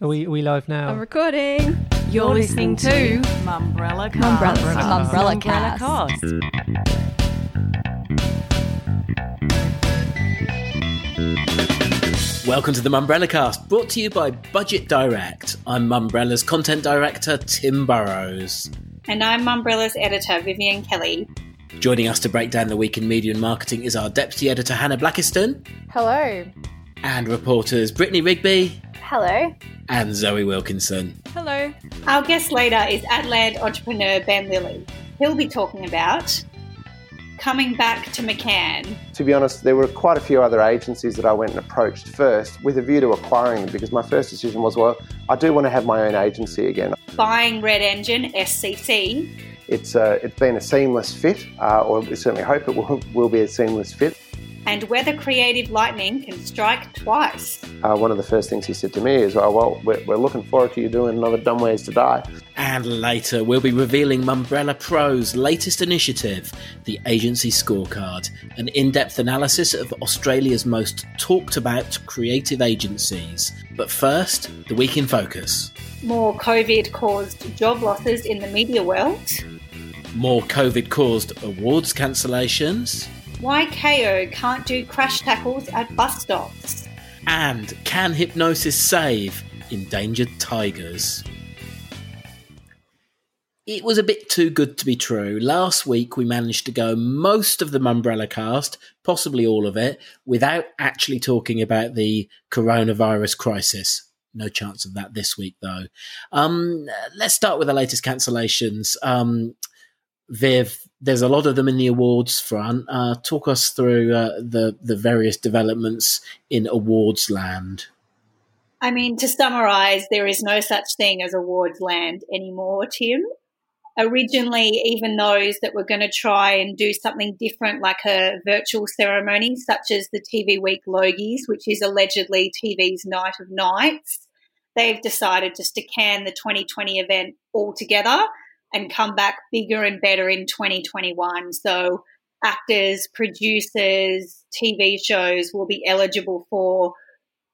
Are we, are we live now? I'm recording. You're, listening, to Mumbrella Cast. Mumbrella, Mumbrella, Mumbrella Cast. Cast. Welcome to the Mumbrella Cast, brought to you by Budget Direct. I'm Mumbrella's content director, Tim Burrows. And I'm Mumbrella's editor, Vivian Kelly. Joining us to break down the week in media and marketing is our deputy editor, Hannah Blackiston, Hello. and reporters Brittany Rigby Hello. and Zoe Wilkinson. Hello. Our guest later is Adelaide entrepreneur Ben Lilly. He'll be talking about coming back to McCann. To be honest, there were quite a few other agencies that I went and approached first with a view to acquiring them because my first decision was, well, I do want to have my own agency again. Buying Red Engine, SCC. It's uh, it's been a seamless fit, uh, or we certainly hope it will, will be a seamless fit. And whether creative lightning can strike twice. Uh, one of the first things he said to me is, well, well we're, we're looking forward to you doing another Dumb Ways to Die. And later, we'll be revealing Mumbrella Pro's latest initiative, the Agency Scorecard, an in depth analysis of Australia's most talked about creative agencies. But first, the week in focus. More COVID caused job losses in the media world. More COVID caused awards cancellations. Why KO can't do crash tackles at bus stops. And can hypnosis save endangered tigers? It was a bit too good to be true. Last week we managed to go most of the Mumbrella cast, possibly all of it, without actually talking about the coronavirus crisis. No chance of that this week, though. Um, let's start with the latest cancellations. Um, Viv, there's a lot of them in the awards front. Uh, talk us through uh, the the various developments in awards land. I mean, to summarise, there is no such thing as awards land anymore, Tim. Originally, even those that were going to try and do something different, like a virtual ceremony, such as the TV Week Logies, which is allegedly TV's Night of Nights, they've decided just to can the 2020 event altogether and come back bigger and better in 2021. So, actors, producers, TV shows will be eligible for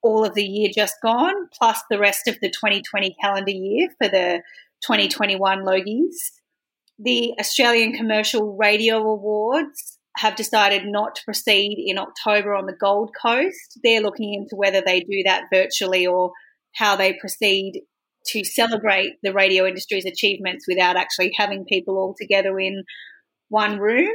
all of the year just gone, plus the rest of the 2020 calendar year for the 2021 Logies. The Australian Commercial Radio Awards have decided not to proceed in October on the Gold Coast. They're looking into whether they do that virtually or how they proceed to celebrate the radio industry's achievements without actually having people all together in one room.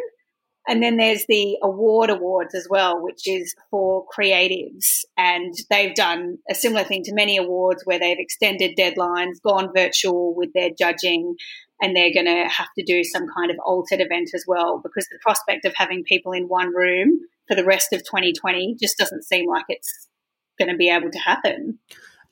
And then there's the award awards as well, which is for creatives. And they've done a similar thing to many awards where they've extended deadlines, gone virtual with their judging, and they're going to have to do some kind of altered event as well because the prospect of having people in one room for the rest of 2020 just doesn't seem like it's going to be able to happen.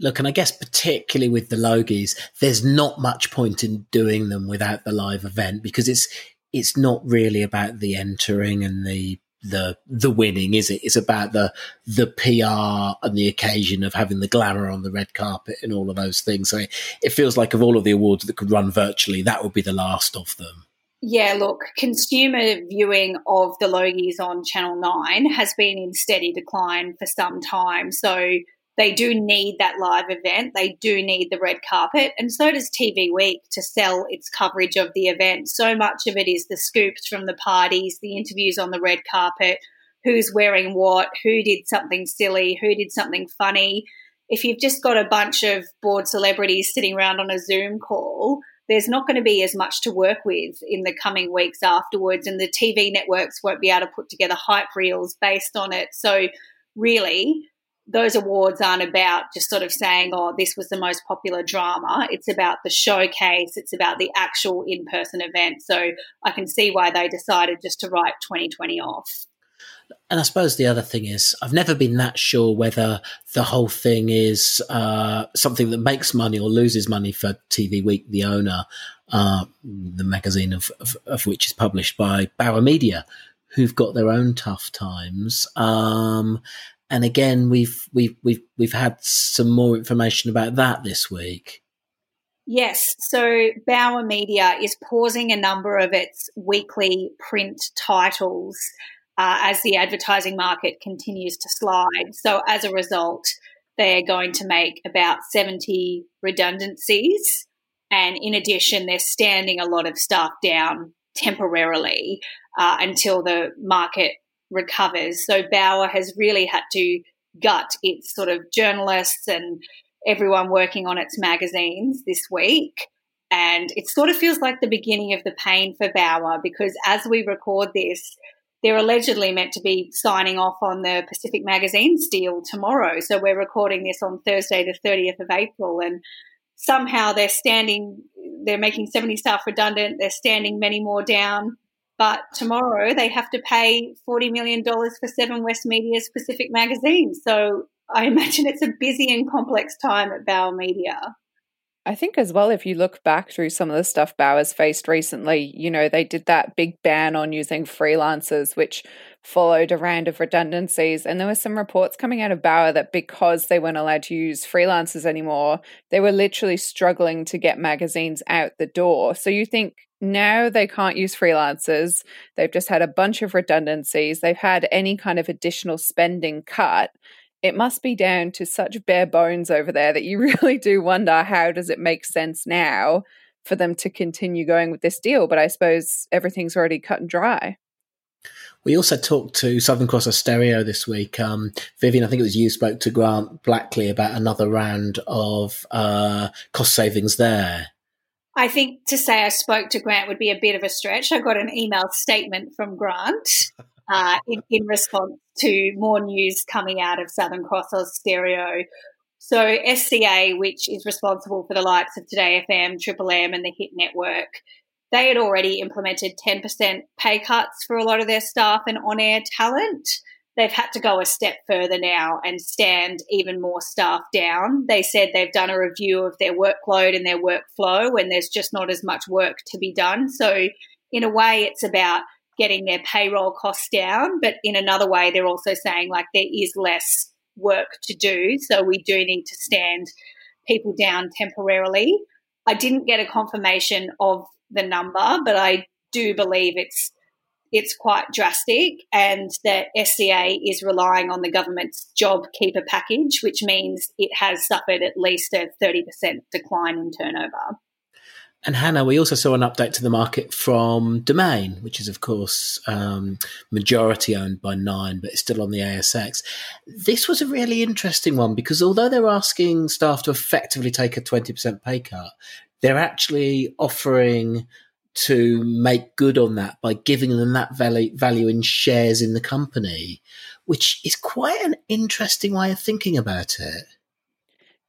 Look, and I guess particularly with the Logies, there's not much point in doing them without the live event because it's it's not really about the entering and the the the winning, is it? It's about the the PR and the occasion of having the glamour on the red carpet and all of those things. So it, feels like of all of the awards that could run virtually, that would be the last of them. Yeah, look, consumer viewing of the Logies on Channel 9 has been in steady decline for some time. So they do need that live event. They do need the red carpet. And so does TV Week to sell its coverage of the event. So much of it is the scoops from the parties, the interviews on the red carpet, who's wearing what, who did something silly, who did something funny. If you've just got a bunch of bored celebrities sitting around on a Zoom call, there's not going to be as much to work with in the coming weeks afterwards. And the TV networks won't be able to put together hype reels based on it. So, really, those awards aren't about just sort of saying, oh, this was the most popular drama. It's about the showcase, it's about the actual in person event. So I can see why they decided just to write 2020 off. And I suppose the other thing is, I've never been that sure whether the whole thing is uh, something that makes money or loses money for TV Week, the owner, uh, the magazine of, of, of, which is published by Bauer Media, who've got their own tough times. Um, and again, we've we've we've we've had some more information about that this week. Yes, so Bauer Media is pausing a number of its weekly print titles uh, as the advertising market continues to slide. So, as a result, they're going to make about 70 redundancies. And in addition, they're standing a lot of staff down temporarily uh, until the market recovers. So Bauer has really had to gut its sort of journalists and everyone working on its magazines this week. And it sort of feels like the beginning of the pain for Bauer because as we record this, they're allegedly meant to be signing off on the Pacific Magazine's deal tomorrow. So we're recording this on Thursday, the 30th of April. And somehow they're standing, they're making 70 staff redundant, they're standing many more down. But tomorrow they have to pay $40 million for Seven West Media's Pacific Magazine. So I imagine it's a busy and complex time at Bauer Media. I think as well, if you look back through some of the stuff Bauer's faced recently, you know, they did that big ban on using freelancers, which followed a round of redundancies. And there were some reports coming out of Bauer that because they weren't allowed to use freelancers anymore, they were literally struggling to get magazines out the door. So you think now they can't use freelancers. They've just had a bunch of redundancies. They've had any kind of additional spending cut it must be down to such bare bones over there that you really do wonder how does it make sense now for them to continue going with this deal but i suppose everything's already cut and dry we also talked to Southern Cross Austereo this week. Um, Vivian, I think it was you spoke to Grant Blackley about another round of uh, cost savings there. I think to say I spoke to Grant would be a bit of a stretch. I got an email statement from Grant uh, in, in, response to more news coming out of Southern Cross Austereo. So SCA, which is responsible for the likes of Today FM, Triple M, and the Hit Network, they had already implemented 10% pay cuts for a lot of their staff and on-air talent. They've had to go a step further now and stand even more staff down. They said they've done a review of their workload and their workflow, and there's just not as much work to be done. So, in a way, it's about getting their payroll costs down. But in another way, they're also saying like there is less work to do. So we do need to stand people down temporarily. I didn't get a confirmation of the number, but I do believe it's it's quite drastic and that SCA is relying on the government's job keeper package, which means it has suffered at least a 30% decline in turnover. And Hannah, we also saw an update to the market from Domain, which is, of course, um, majority owned by Nine, but it's still on the ASX. This was a really interesting one because although they're asking staff to effectively take a 20% pay cut, they're actually offering to make good on that by giving them that value, value in shares in the company, which is quite an interesting way of thinking about it.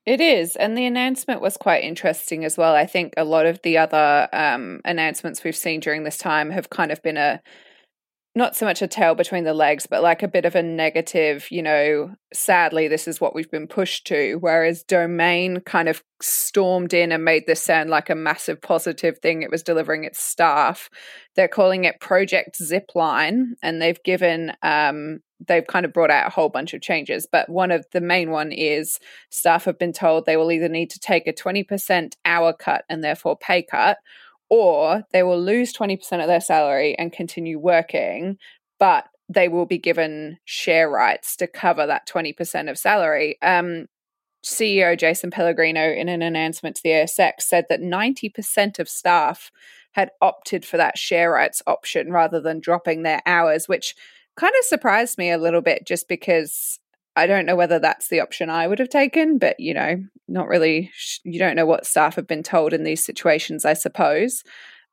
It is. And the announcement was quite interesting as well. I think a lot of the other um, announcements we've seen during this time have kind of been a not so much a tail between the legs, but like a bit of a negative, you know, sadly, this is what we've been pushed to. Whereas Domain kind of stormed in and made this sound like a massive positive thing it was delivering its staff. They're calling it Project Zipline, and they've given um, they've kind of brought out a whole bunch of changes, but one of the main one is staff have been told they will either need to take a 20% hour cut and therefore pay cut, or they will lose 20% of their salary and continue working, but they will be given share rights to cover that 20% of salary. Um, CEO Jason Pellegrino, in an announcement to the ASX, said that 90% of staff had opted for that share rights option rather than dropping their hours, which kind of surprised me a little bit just because I don't know whether that's the option I would have taken, but you know, not really. You don't know what staff have been told in these situations, I suppose.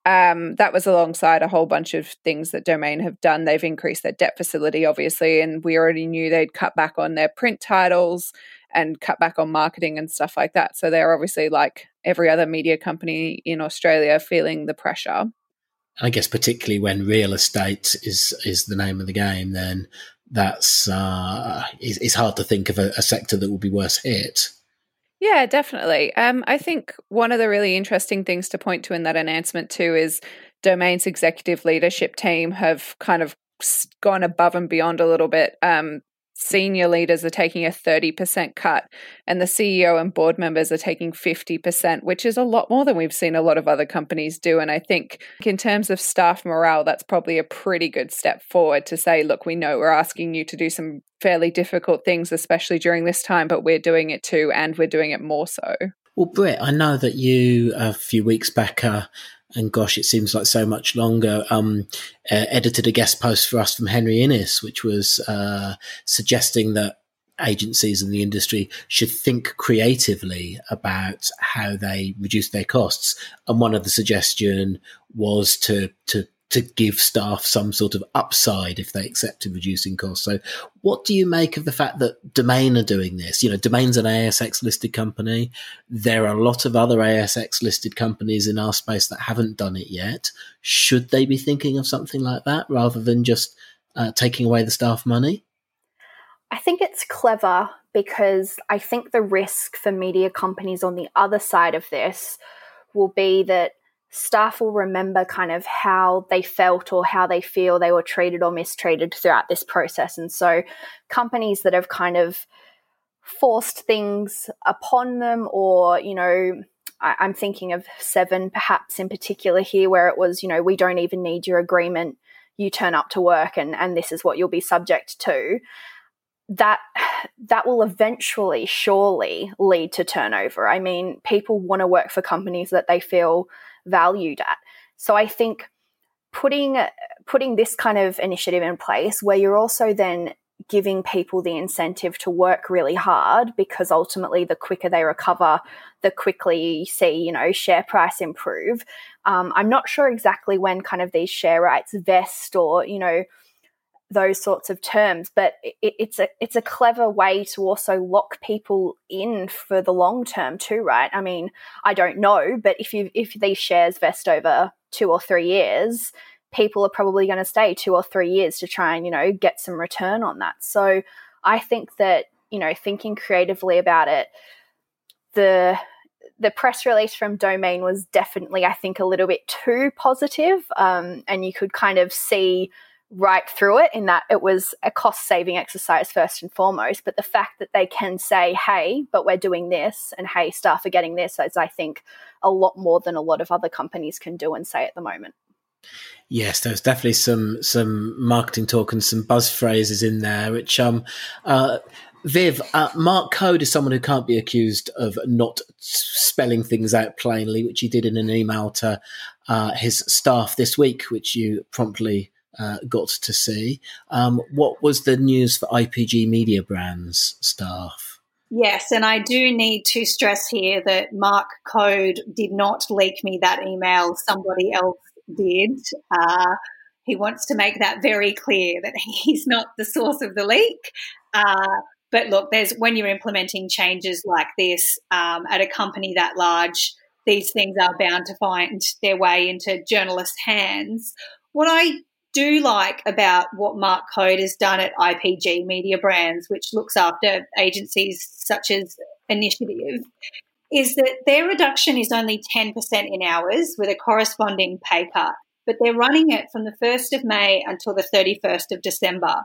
Um, that was alongside a whole bunch of things that Domain have done. They've increased their debt facility, obviously, and we already knew they'd cut back on their print titles and cut back on marketing and stuff like that. So they're obviously like every other media company in Australia feeling the pressure. I guess particularly when real estate is is the name of the game, then that's uh, it's, hard to think of a, a, sector that will be worse hit. Yeah, definitely. Um, I think one of the really interesting things to point to in that announcement too is Domain's executive leadership team have kind of gone above and beyond a little bit. Um, senior leaders are taking a 30% cut and the CEO and board members are taking 50%, which is a lot more than we've seen a lot of other companies do. And I think in terms of staff morale, that's probably a pretty good step forward to say, look, we know we're asking you to do some fairly difficult things, especially during this time, but we're doing it too, and we're doing it more so. Well, Britt, I know that you a few weeks back uh, and gosh, it seems like so much longer, um, uh, edited a guest post for us from Henry Innes, which was uh, suggesting that agencies in the industry should think creatively about how they reduce their costs. And one of the suggestion was to to to give staff some sort of upside if they accepted reducing costs. So, what do you make of the fact that Domain are doing this? You know, Domain's an ASX listed company. There are a lot of other ASX listed companies in our space that haven't done it yet. Should they be thinking of something like that rather than just uh, taking away the staff money? I think it's clever because I think the risk for media companies on the other side of this will be that staff will remember kind of how they felt or how they feel they were treated or mistreated throughout this process. And so companies that have kind of forced things upon them or, you know, I, am thinking of Seven perhaps in particular here where it was, you know, we don't even need your agreement. You turn up to work and, and this is what you'll be subject to that that will eventually surely lead to turnover. I mean, people want to work for companies that they feel valued at. So I think putting putting this kind of initiative in place where you're also then giving people the incentive to work really hard because ultimately the quicker they recover the quickly see you know share price improve um, i'm not sure exactly when kind of these share rights vest or you know those sorts of terms but it, it's a it's a clever way to also lock people in for the long term too right? I mean i don't know but if you if these shares vest over 2 or 3 years people are probably going to stay 2 or 3 years to try and you know get some return on that. So i think that you know thinking creatively about it the the press release from Domain was definitely, I think, a little bit too positive, um, and you could kind of see right through it in that it was a cost saving exercise first and foremost. But the fact that they can say, hey, but we're doing this, and hey, staff are getting this, is, I think, a lot more than a lot of other companies can do and say at the moment. Yes, there's definitely some some marketing talk and some buzz phrases in there, which um uh Viv, uh, Mark Coad is someone who can't be accused of not spelling things out plainly, which he did in an email to uh, his staff this week, which you promptly uh, got to see. Um, what was the news for IPG Media Brands staff? Yes, and I do need to stress here that Mark Coad did not leak me that email. Somebody else did. Uh, he wants to make that very clear that he's not the source of the leak. Uh, but look, there's when you're implementing changes like this um, at a company that large, these things are bound to find their way into journalists' hands. What I do like about what Mark Coad has done at IPG Media Brands, which looks after agencies such as Initiative, is that their reduction is only 10% in hours with a corresponding pay cut, but they're running it from the 1st of May until the 31st of December.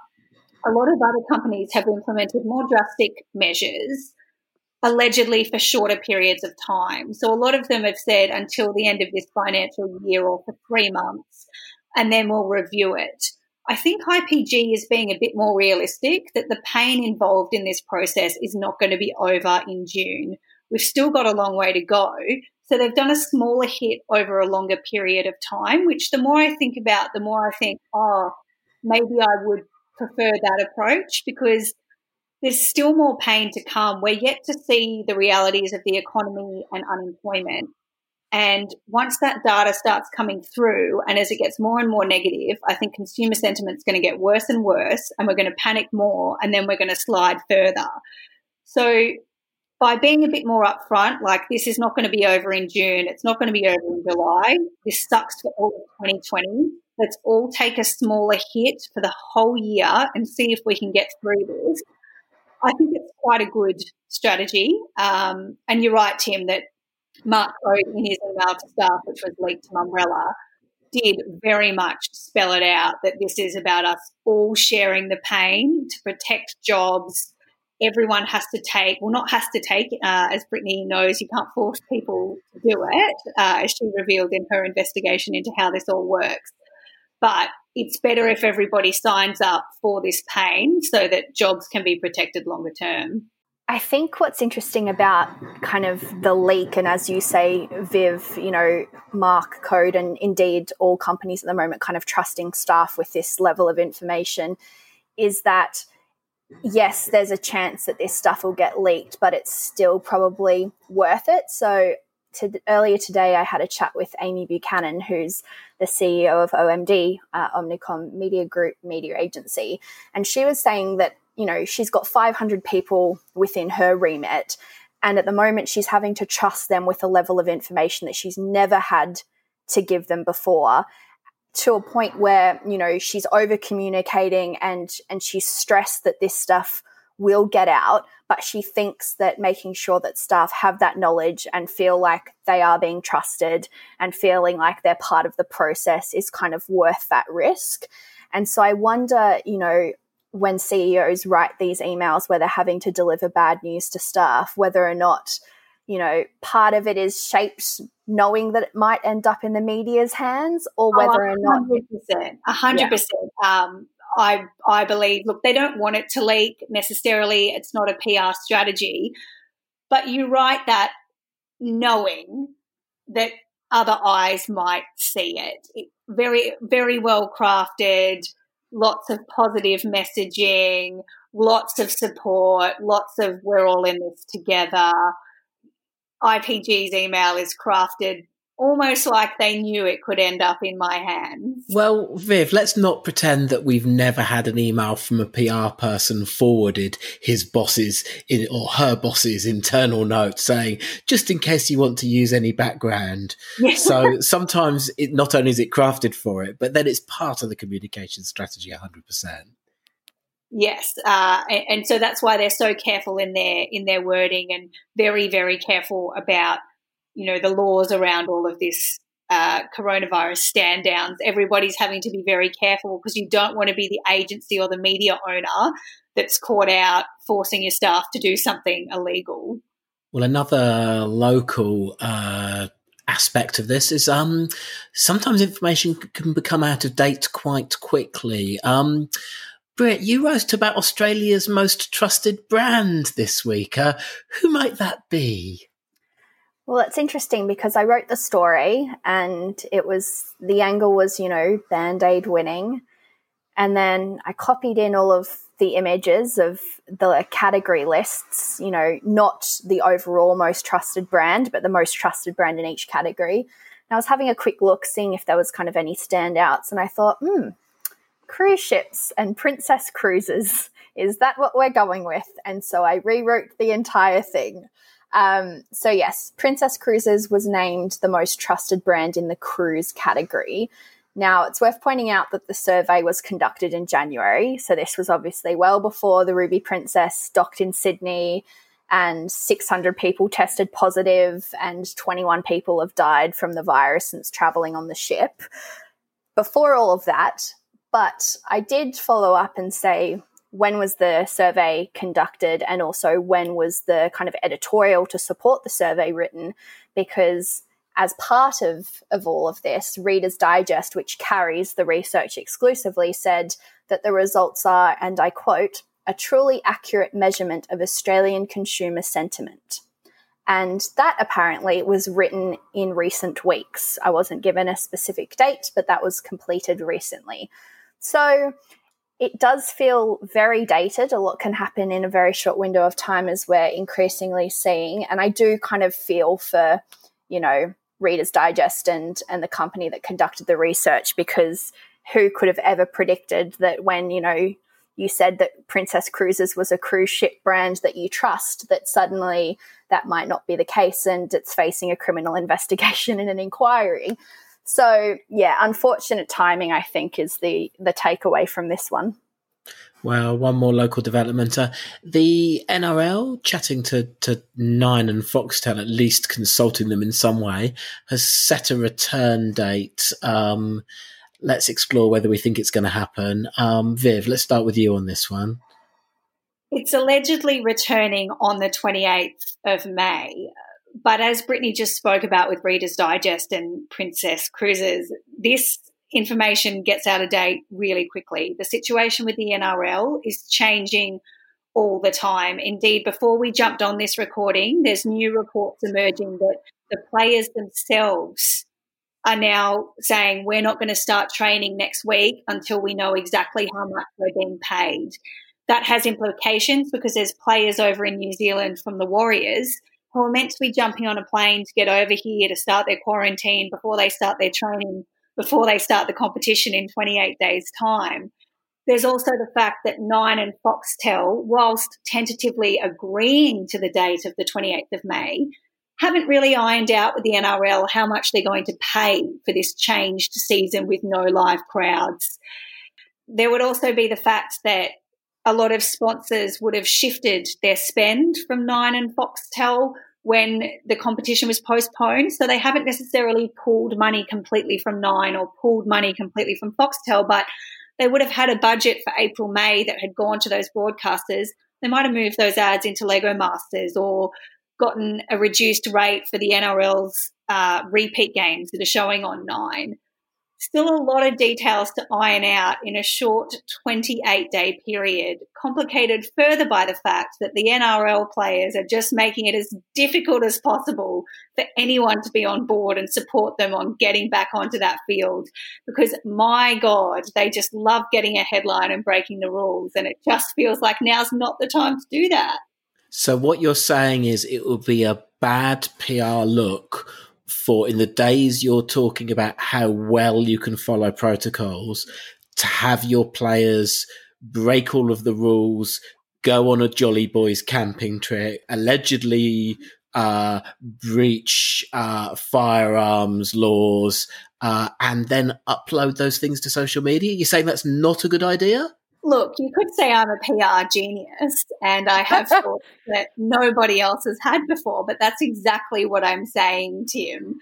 A lot of other companies have implemented more drastic measures, allegedly for shorter periods of time. So a lot of them have said until the end of this financial year or for three months and then we'll review it. I think IPG is being a bit more realistic that the pain involved in this process is not going to be over in June. We've still got a long way to go. So they've done a smaller hit over a longer period of time, which the more I think about, the more I think, oh, maybe I would prefer that approach because there's still more pain to come. We're yet to see the realities of the economy and unemployment. And once that data starts coming through, and as it gets more and more negative, I think consumer sentiment is going to get worse and worse, and we're going to panic more, and then we're going to slide further. So, by being a bit more upfront, like this is not going to be over in June, it's not going to be over in July, this sucks for all of 2020. Let's all take a smaller hit for the whole year and see if we can get through this. I think it's quite a good strategy. Um, and you're right, Tim, that Mark Coad in his email to staff, which was leaked to Mumbrella, did very much spell it out that this is about us all sharing the pain to protect jobs. Everyone has to take, well, not has to take, uh, as Brittany knows, you can't force people to do it, uh, as she revealed in her investigation into how this all works. But it's better if everybody signs up for this pain so that jobs can be protected longer term. I think what's interesting about kind of the leak, and as you say, Viv, you know, Mark Coad, and indeed all companies at the moment kind of trusting staff with this level of information, is that yes, there's a chance that this stuff will get leaked, but it's still probably worth it. So to, earlier today, I had a chat with Amy Buchanan, who's the CEO of OMD, uh, Omnicom Media Group Media Agency, and she was saying that you know, she's got 500 people within her remit. And at the moment, she's having to trust them with a level of information that she's never had to give them before to a point where, you know, she's over communicating and, and she's stressed that this stuff will get out, but she thinks that making sure that staff have that knowledge and feel like they are being trusted and feeling like they're part of the process is kind of worth that risk. And so I wonder, you know, when CEOs write these emails where they're having to deliver bad news to staff, whether or not, you know, part of it is shaped knowing that it might end up in the media's hands or oh, whether oh, or not. 100%. 100%. Yeah. Um, I, I believe, look, they don't want it to leak necessarily. It's not a PR strategy. But you write that knowing that other eyes might see it. it very, very well crafted lots of positive messaging, lots of support, lots of we're all in this together. IPG's email is crafted almost like they knew it could end up in my hands. Well, Viv, let's not pretend that we've never had an email from a PR person forwarded his boss's in, or her boss's internal note saying, just in case you want to use any background. so sometimes it not only is it crafted for it, but then it's part of the communication strategy 100%. Yes, uh, and, and so that's why they're so careful in their in their wording and very very careful about you know, the laws around all of this uh, coronavirus stand downs. Everybody's having to be very careful because you don't want to be the agency or the media owner that's caught out forcing your staff to do something illegal. Well, another local uh, aspect of this is um, sometimes information can become out of date quite quickly. Um, Britt, you wrote about Australia's most trusted brand this week. Uh, who might that be? Well, it's interesting because I wrote the story and it was the angle was, you know, Band Aid winning. And then I copied in all of the images of the category lists, you know, not the overall most trusted brand, but the most trusted brand in each category. And I was having a quick look, seeing if there was kind of any standouts. And I thought, hmm, cruise ships and princess cruises. Is that what we're going with? And so I rewrote the entire thing. Um, so, yes, Princess Cruises was named the most trusted brand in the cruise category. Now, it's worth pointing out that the survey was conducted in January. So, this was obviously well before the Ruby Princess docked in Sydney, and 600 people tested positive, and 21 people have died from the virus since traveling on the ship. Before all of that, but I did follow up and say, when was the survey conducted and also when was the kind of editorial to support the survey written? Because as part of, of all of this reader's digest which carries the research exclusively said that the results are and i quote a truly accurate measurement of australian consumer sentiment. And that apparently was written in recent weeks. I wasn't given a specific date but that was completed recently. So it does feel very dated. A lot can happen in a very short window of time, as we're increasingly seeing. And I do kind of feel for, you know, Reader's Digest and and the company that conducted the research because who could have ever predicted that when you know you said that Princess Cruises was a cruise ship brand that you trust, that suddenly that might not be the case and it's facing a criminal investigation and an inquiry. So yeah, unfortunate timing, I think, is the the takeaway from this one. Well, one more local development. Uh, the NRL, chatting to, to Nine and Foxtel, at least consulting them in some way, has set a return date. Um, let's explore whether we think it's going to happen. Um, Viv, let's start with you on this one. It's allegedly returning on the 28th of May. But as Brittany just spoke about with Reader's Digest and Princess Cruises, this information gets out of date really quickly. The situation with the NRL is changing all the time. Indeed, before we jumped on this recording, there's new reports emerging that the players themselves are now saying we're not going to start training next week until we know exactly how much we're being paid. That has implications because there's players over in New Zealand from the Warriors who are meant to be jumping on a plane to get over here to start their quarantine before they start their training before they start the competition in 28 days' time. There's also the fact that Nine and Foxtel, whilst tentatively agreeing to the date of the 28th of May, haven't really ironed out with the NRL how much they're going to pay for this changed season with no live crowds. There would also be the fact that a lot of sponsors would have shifted their spend from Nine and Foxtel when the competition was postponed. So they haven't necessarily pulled money completely from Nine or pulled money completely from Foxtel, but they would have had a budget for April, May that had gone to those broadcasters. They might have moved those ads into Lego Masters or gotten a reduced rate for the NRL's uh, repeat games that are showing on Nine still a lot of details to iron out in a short 28 day period, complicated further by the fact that the NRL players are just making it as difficult as possible for anyone to be on board and support them on getting back onto that field. Because my God, they just love getting a headline and breaking the rules. And it just feels like now's not the time to do that. So, what you're saying is it will be a bad PR look for in the days you're talking about how well you can follow protocols to have your players break all of the rules, go on a Jolly Boys camping trip, allegedly uh, breach uh, firearms laws, uh, and then upload those things to social media. You're saying that's not a good idea? Look, you could say I'm a PR genius and I have thoughts that nobody else has had before, but that's exactly what I'm saying, Tim.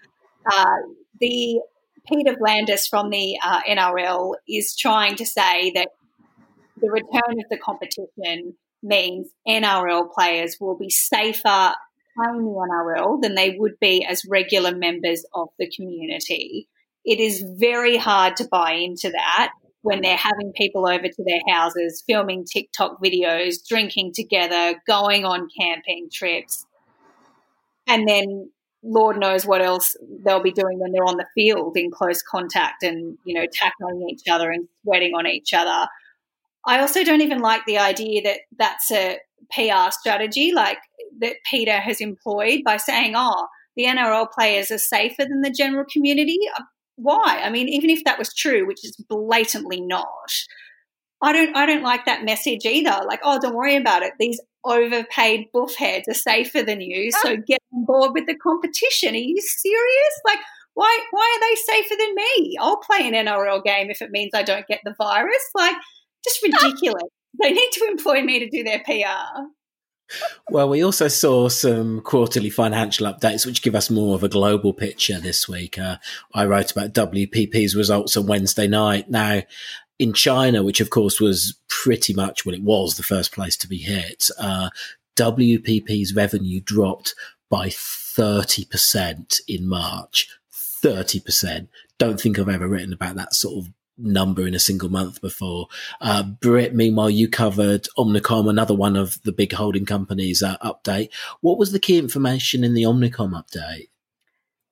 Uh, the Peter V'landys from the uh, NRL is trying to say that the return of the competition means NRL players will be safer playing the NRL than they would be as regular members of the community. It is very hard to buy into that when they're having people over to their houses, filming TikTok videos, drinking together, going on camping trips. And then Lord knows what else they'll be doing when they're on the field in close contact and, you know, tackling each other and sweating on each other. I also don't even like the idea that that's a PR strategy like that Peter has employed by saying, oh, the NRL players are safer than the general community why? I mean, even if that was true, which is blatantly not, I don't I don't like that message either. Like, oh, don't worry about it. These overpaid buffheads are safer than you, so get on board with the competition. Are you serious? Like, why why are they safer than me? I'll play an NRL game if it means I don't get the virus. Like, just ridiculous. they need to employ me to do their PR well, we also saw some quarterly financial updates, which give us more of a global picture this week. Uh, I wrote about WPP's results on Wednesday night. Now, in China, which of course was pretty much, well, it was the first place to be hit, uh, WPP's revenue dropped by 30% in March. 30%. Don't think I've ever written about that sort of number in a single month before. Uh, Brit, meanwhile, you covered Omnicom, another one of the big holding companies uh, update. What was the key information in the Omnicom update?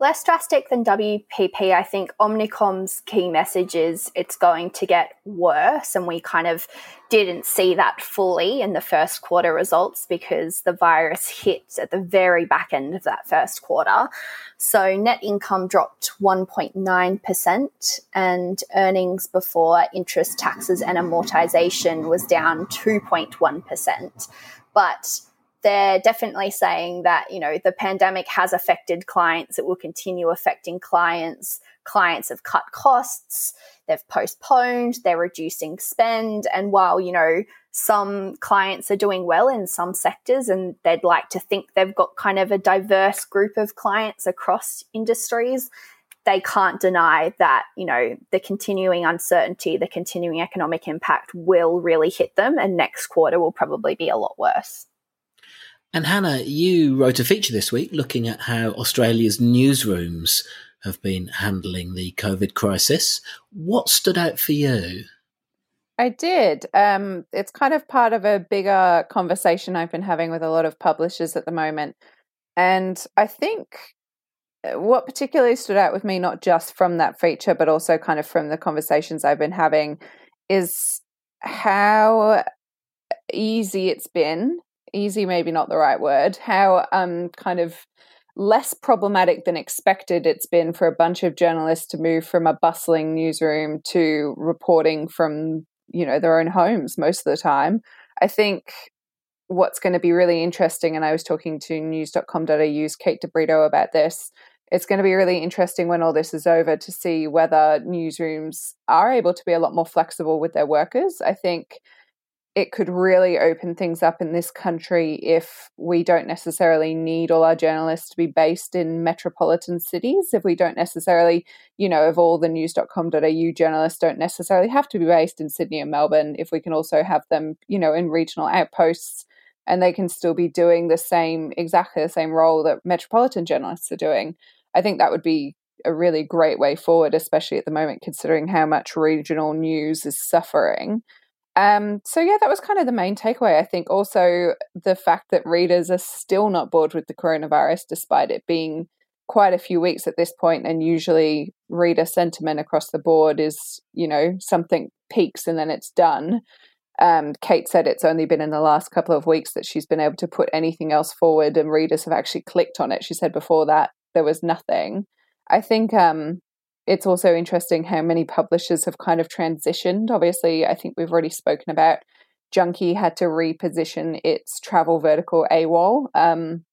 Less drastic than WPP. I think Omnicom's key message is it's going to get worse, and we kind of didn't see that fully in the first quarter results because the virus hit at the very back end of that first quarter. So net income dropped 1.9%, and earnings before interest, taxes, and amortization was down 2.1%. But they're definitely saying that you know the pandemic has affected clients. It will continue affecting clients. Clients have cut costs. They've postponed. They're reducing spend. And while you know some clients are doing well in some sectors and they'd like to think they've got kind of a diverse group of clients across industries they can't deny that you know the continuing uncertainty the continuing economic impact will really hit them and next quarter will probably be a lot worse and Hannah, you wrote a feature this week looking at how Australia's newsrooms have been handling the COVID crisis. What stood out for you? I did. Um, it's kind of part of a bigger conversation I've been having with a lot of publishers at the moment. And I think uh, what particularly stood out with me, not just from that feature, but also kind of from the conversations I've been having, is how easy it's been easy maybe not the right word how um kind of less problematic than expected it's been for a bunch of journalists to move from a bustling newsroom to reporting from you know their own homes most of the time. I think what's going to be really interesting and i was talking to news.com.au's kate de brito about this it's going to be really interesting when all this is over to see whether newsrooms are able to be a lot more flexible with their workers. I think it could really open things up in this country if we don't necessarily need all our journalists to be based in metropolitan cities. If we don't necessarily, you know, if all the news.com.au journalists don't necessarily have to be based in Sydney and Melbourne, if we can also have them, you know, in regional outposts and they can still be doing the same, exactly the same role that metropolitan journalists are doing, I think that would be a really great way forward, especially at the moment, considering how much regional news is suffering. Um, so yeah, that was kind of the main takeaway. I think also the fact that readers are still not bored with the coronavirus, despite it being quite a few weeks at this point, and usually reader sentiment across the board is, you know, something peaks and then it's done. Um, Kate said it's only been in the last couple of weeks that she's been able to put anything else forward, and readers have actually clicked on it. She said before that there was nothing. I think um, it's also interesting how many publishers have kind of transitioned. Obviously, I think we've already spoken about Junkee had to reposition its travel vertical AWOL. Um,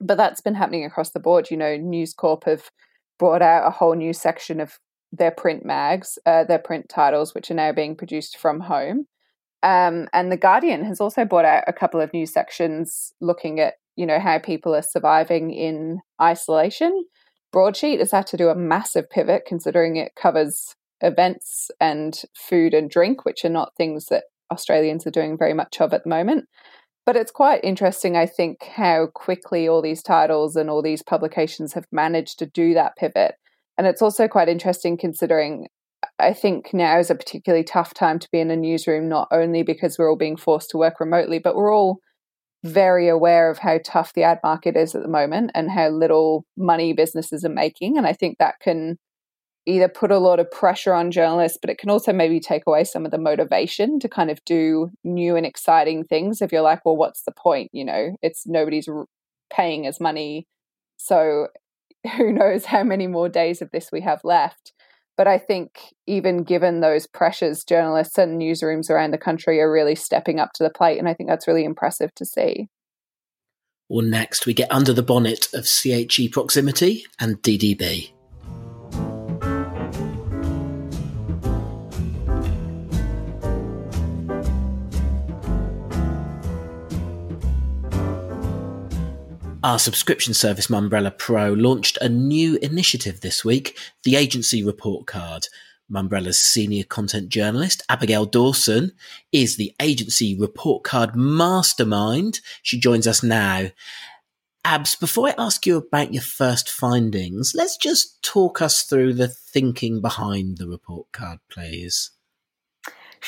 but that's been happening across the board. You know, News Corp have brought out a whole new section of their print mags, uh, their print titles, which are now being produced from home. Um, and The Guardian has also brought out a couple of new sections looking at, you know, how people are surviving in isolation broadsheet has had to do a massive pivot considering it covers events and food and drink, which are not things that Australians are doing very much of at the moment. But it's quite interesting, I think, how quickly all these titles and all these publications have managed to do that pivot. And it's also quite interesting considering I think now is a particularly tough time to be in a newsroom, not only because we're all being forced to work remotely, but we're all very aware of how tough the ad market is at the moment and how little money businesses are making. And I think that can either put a lot of pressure on journalists, but it can also maybe take away some of the motivation to kind of do new and exciting things. If you're like, well, what's the point? You know, it's nobody's paying us money. So who knows how many more days of this we have left. But I think even given those pressures, journalists and newsrooms around the country are really stepping up to the plate. And I think that's really impressive to see. Well, next we get under the bonnet of CHE proximity and DDB. Our subscription service, Mumbrella Pro, launched a new initiative this week, the Agency Report Card. Mumbrella's senior content journalist, Abigail Dawson, is the agency report card mastermind. She joins us now. Abs, before I ask you about your first findings, let's just talk us through the thinking behind the report card, please.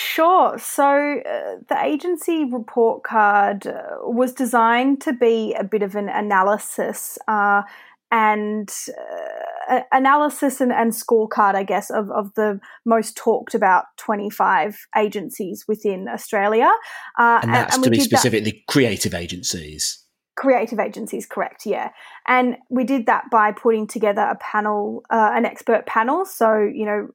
Sure. So uh, the agency report card uh, was designed to be a bit of an analysis uh, and uh, analysis and, and, scorecard, I guess, of, of the most talked about 25 agencies within Australia. Uh, and that's and, and to be specific, that- the creative agencies creative agencies correct yeah and we did that by putting together a panel uh, an expert panel so you know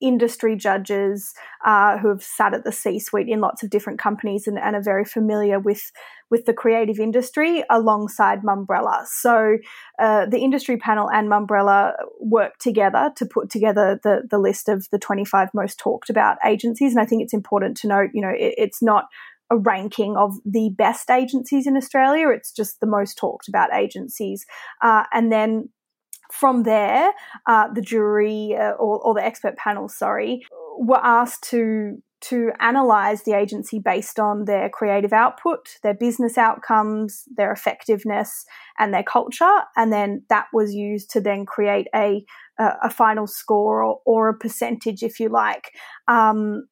industry judges uh, who have sat at the C-suite in lots of different companies and, and, are very familiar with with the creative industry alongside Mumbrella. So uh, the industry panel and Mumbrella work together to put together the the list of the 25 most talked about agencies. And I think it's important to note, you know, it, it's not a ranking of the best agencies in Australia. It's just the most talked about agencies. Uh, and then from there, uh, the jury uh, or, or, the expert panel, sorry, were asked to to analyze the agency based on their creative output, their business outcomes, their effectiveness, and their culture, and then that was used to then create a a, final score or, or, a percentage, if you like. Um,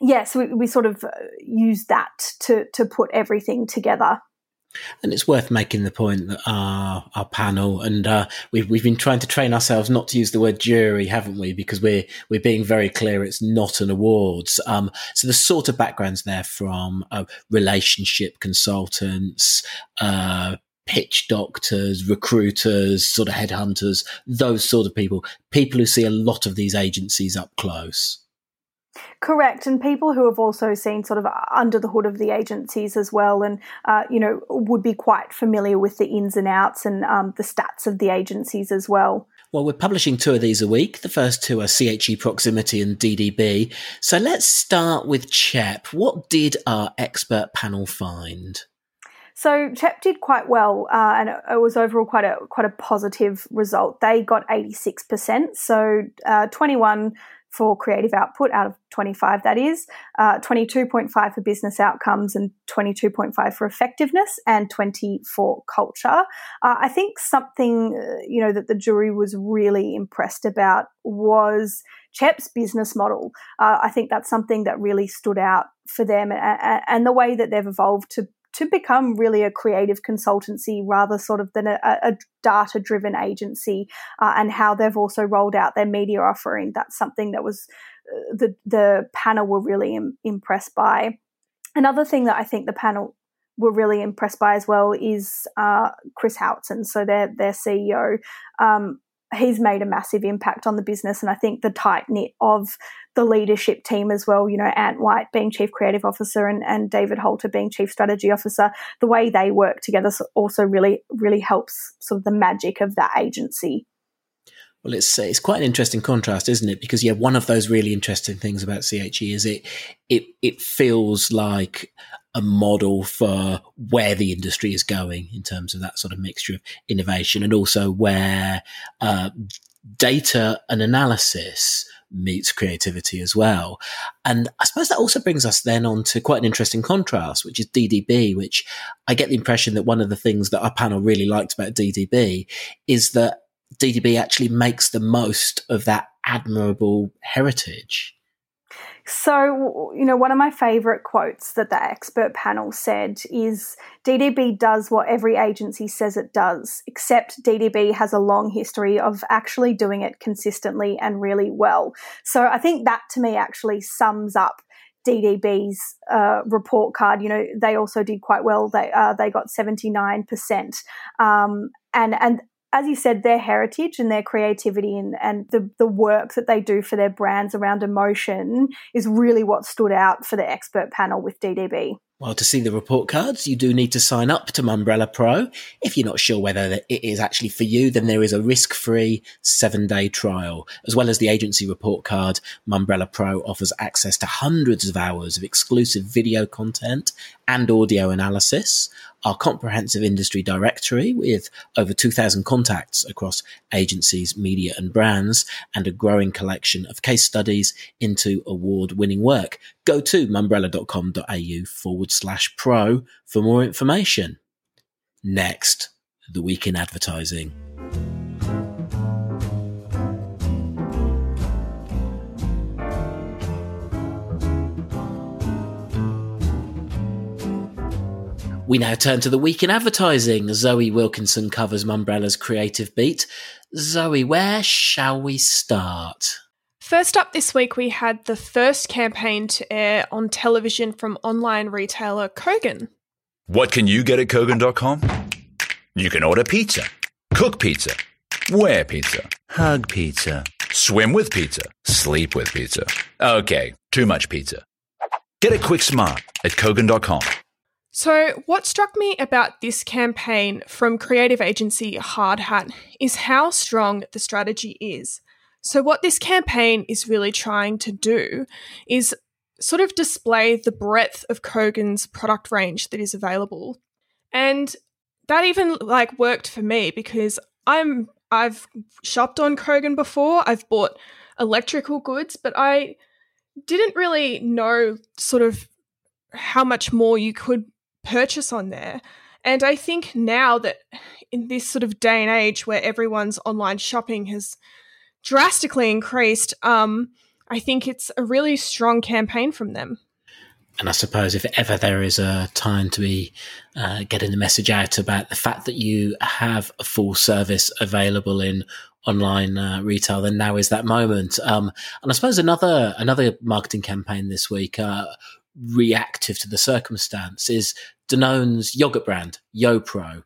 yes, yeah, so we, we sort of uh, use that to to put everything together. And it's worth making the point that our our panel and uh, we've we've been trying to train ourselves not to use the word jury, haven't we? Because we're we're being very clear it's not an awards. Um, so the sort of backgrounds there from uh, relationship consultants, uh, pitch doctors, recruiters, sort of headhunters, those sort of people, people who see a lot of these agencies up close. Correct, and people who have also seen sort of under the hood of the agencies as well, and uh, you know would be quite familiar with the ins and outs and um, the stats of the agencies as well. Well, we're publishing two of these a week. The first two are CHE Proximity and DDB. So let's start with CHEP. What did our expert panel find? So CHEP did quite well, uh, and it was overall quite a quite a positive result. They got eighty six percent, so uh, twenty one for creative output out of 25 that is uh, 22.5 for business outcomes and 22.5 for effectiveness and 20 for culture uh, i think something uh, you know that the jury was really impressed about was CHEP's business model. Uh, I think that's something that really stood out for them and, and the way that they've evolved to to become really a creative consultancy rather sort of than a, a data driven agency uh, and how they've also rolled out their media offering that's something that was uh, the the panel were really Im- impressed by another thing that i think the panel were really impressed by as well is uh, Chris Howatson, so their their CEO. Um, he's made a massive impact on the business. And I think the tight knit of the leadership team as well, you know, Ant White being chief creative officer and, and David Holter being chief strategy officer, the way they work together also really, really helps sort of the magic of that agency. Well, it's it's quite an interesting contrast, isn't it? Because yeah, one of those really interesting things about CHE is it it it feels like a model for where the industry is going in terms of that sort of mixture of innovation and also where uh, data and analysis meets creativity as well. And I suppose that also brings us then on to quite an interesting contrast, which is DDB, which I get the impression that one of the things that our panel really liked about DDB is that DDB actually makes the most of that admirable heritage. So, you know, one of my favorite quotes that the expert panel said is DDB does what every agency says it does, except DDB has a long history of actually doing it consistently and really well. So, I think that to me actually sums up DDB's uh, report card. You know, they also did quite well. They uh, they got seventy nine percent, um, and and as you said, their heritage and their creativity and, and the, the work that they do for their brands around emotion is really what stood out for the expert panel with DDB. Well, to see the report cards, you do need to sign up to Mumbrella Pro. If you're not sure whether it is actually for you, then there is a risk free seven day trial. As well as the agency report card, Mumbrella Pro offers access to hundreds of hours of exclusive video content and audio analysis, our comprehensive industry directory with over 2,000 contacts across agencies, media, and brands, and a growing collection of case studies into award winning work. Go to mumbrella.com.au forward slash pro for more information. Next, the week in advertising. We now turn to the week in advertising. Zoe Wilkinson covers Mumbrella's creative beat. Zoe, where shall we start? First up this week, we had the first campaign to air on television from online retailer Kogan. What can you get at Kogan.com? You can order pizza, cook pizza Wear pizza. Hug pizza. Swim with pizza. Sleep with pizza. Okay, too much pizza. Get a quick smart at Kogan.com. So, what struck me about this campaign from creative agency Hard Hat is how strong the strategy is. So, what this campaign is really trying to do is sort of display the breadth of Kogan's product range that is available. And that even like worked for me because I'm I've shopped on Kogan before. I've bought electrical goods, but I didn't really know sort of how much more you could purchase on there. And I think now that in this sort of day and age where everyone's online shopping has drastically increased, um, I think it's a really strong campaign from them. And I suppose if ever there is a time to be uh, getting the message out about the fact that you have a full service available in online uh, retail, then now is that moment. Um, and I suppose another another marketing campaign this week, uh, reactive to the circumstance, is Danone's yogurt brand YoPro.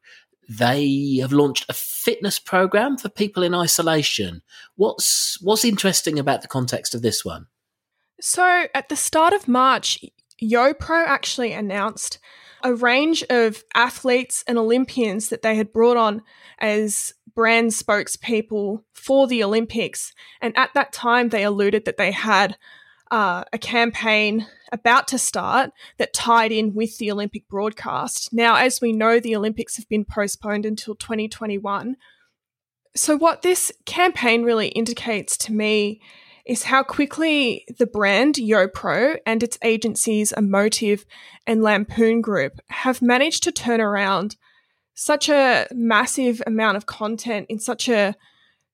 They have launched a fitness program for people in isolation. What's what's interesting about the context of this one? So at the start of March, YoPro actually announced a range of athletes and Olympians that they had brought on as brand spokespeople for the Olympics. And at that time, they alluded that they had uh, a campaign about to start that tied in with the Olympic broadcast. Now, as we know, the Olympics have been postponed until 2021. So, what this campaign really indicates to me is how quickly the brand YoPro and its agencies Emotive and Lampoon Group have managed to turn around such a massive amount of content in such a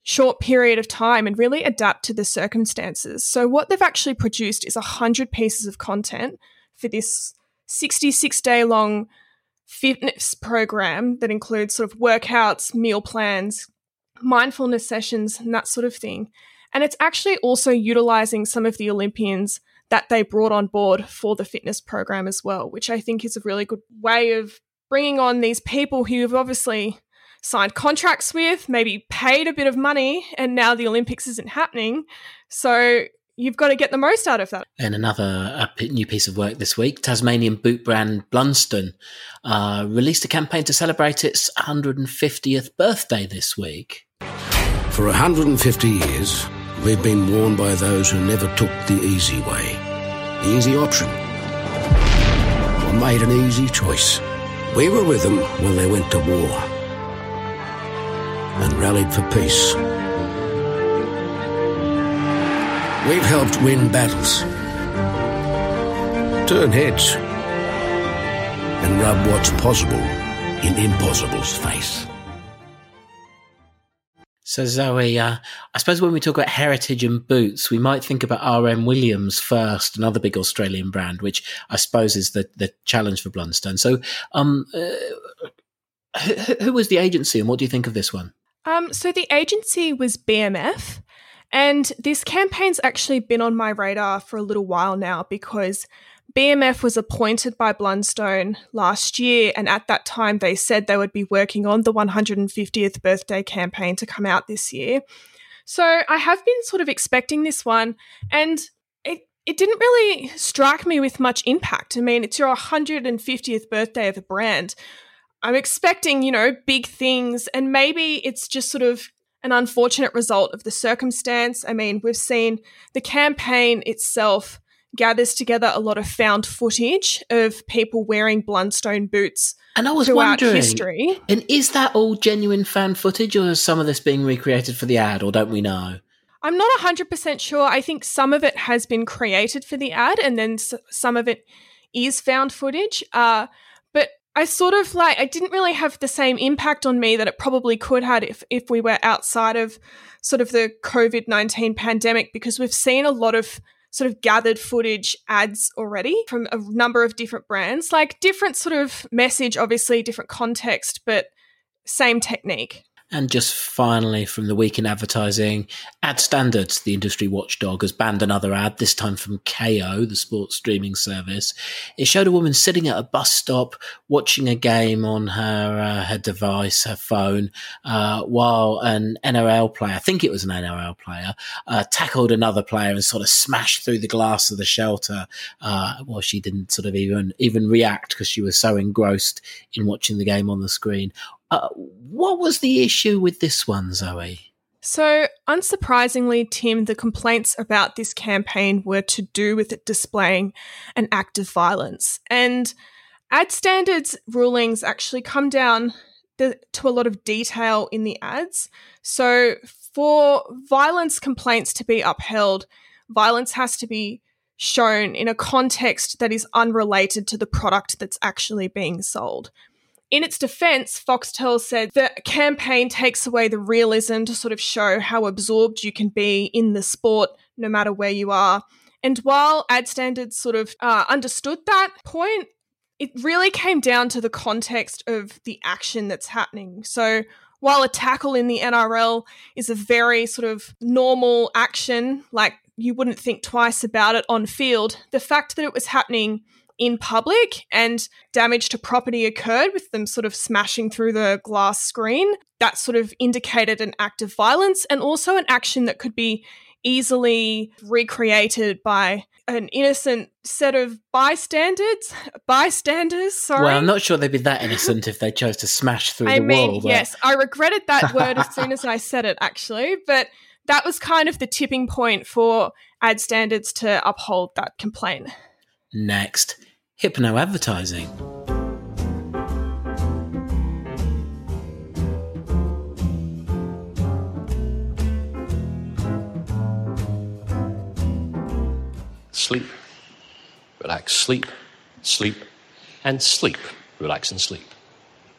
short period of time and really adapt to the circumstances. So, what they've actually produced is 100 pieces of content for this 66 day long fitness program that includes sort of workouts, meal plans, mindfulness sessions, and that sort of thing. And it's actually also utilizing some of the Olympians that they brought on board for the fitness program as well, which I think is a really good way of bringing on these people who have obviously signed contracts with, maybe paid a bit of money, and now the Olympics isn't happening. So you've got to get the most out of that. And another new piece of work this week Tasmanian boot brand Blundstone uh, released a campaign to celebrate its 150th birthday this week. For 150 years, we've been worn by those who never took the easy way, the easy option, or made an easy choice. We were with them when they went to war and rallied for peace. We've helped win battles, turn heads, and rub what's possible in impossible's face. So Zoe, uh, I suppose when we talk about heritage and boots, we might think about RM Williams first, another big Australian brand, which I suppose is the, the challenge for Blundstone. So, um, uh, who, who was the agency, and what do you think of this one? Um, so the agency was BMF, and this campaign's actually been on my radar for a little while now because BMF was appointed by Blundstone last year, and at that time they said they would be working on the 150th birthday campaign to come out this year. So I have been sort of expecting this one, and it it didn't really strike me with much impact. I mean, it's your 150th birthday of a brand. I'm expecting, you know, big things, and maybe it's just sort of an unfortunate result of the circumstance. I mean, we've seen the campaign itself gathers together a lot of found footage of people wearing Blundstone boots and I was throughout wondering, history. And is that all genuine fan footage, or is some of this being recreated for the ad, or don't we know? I'm not 100% sure. I think some of it has been created for the ad, and then s- some of it is found footage. Uh, I sort of like, I didn't really have the same impact on me that it probably could have if, if we were outside of sort of the COVID 19 pandemic, because we've seen a lot of sort of gathered footage ads already from a number of different brands, like different sort of message, obviously, different context, but same technique. And just finally, from the week in advertising, Ad Standards, the industry watchdog, has banned another ad, this time from Kayo, the sports streaming service. It showed a woman sitting at a bus stop watching a game on her uh, her device, her phone, uh, while an NRL player, I think it was an NRL player, uh, tackled another player and sort of smashed through the glass of the shelter. Uh, well, she didn't sort of even even react because she was so engrossed in watching the game on the screen. Uh, what was the issue with this one, Zoe? So, unsurprisingly, Tim, the complaints about this campaign were to do with it displaying an act of violence. And ad standards rulings actually come down the, to a lot of detail in the ads. So, for violence complaints to be upheld, violence has to be shown in a context that is unrelated to the product that's actually being sold. In its defense, Foxtel said the campaign takes away the realism to sort of show how absorbed you can be in the sport no matter where you are. And while ad standards sort of uh, understood that point, it really came down to the context of the action that's happening. So while a tackle in the NRL is a very sort of normal action, like you wouldn't think twice about it on field, the fact that it was happening in public and damage to property occurred with them sort of smashing through the glass screen. That sort of indicated an act of violence and also an action that could be easily recreated by an innocent set of bystanders. Bystanders, sorry. Well, I'm not sure they'd be that innocent if they chose to smash through I the mean, wall. but- yes, I regretted that word as soon as I said it, actually, but that was kind of the tipping point for ad standards to uphold that complaint. Next, hypno advertising. Sleep. Relax, sleep, sleep, and sleep. Relax and sleep.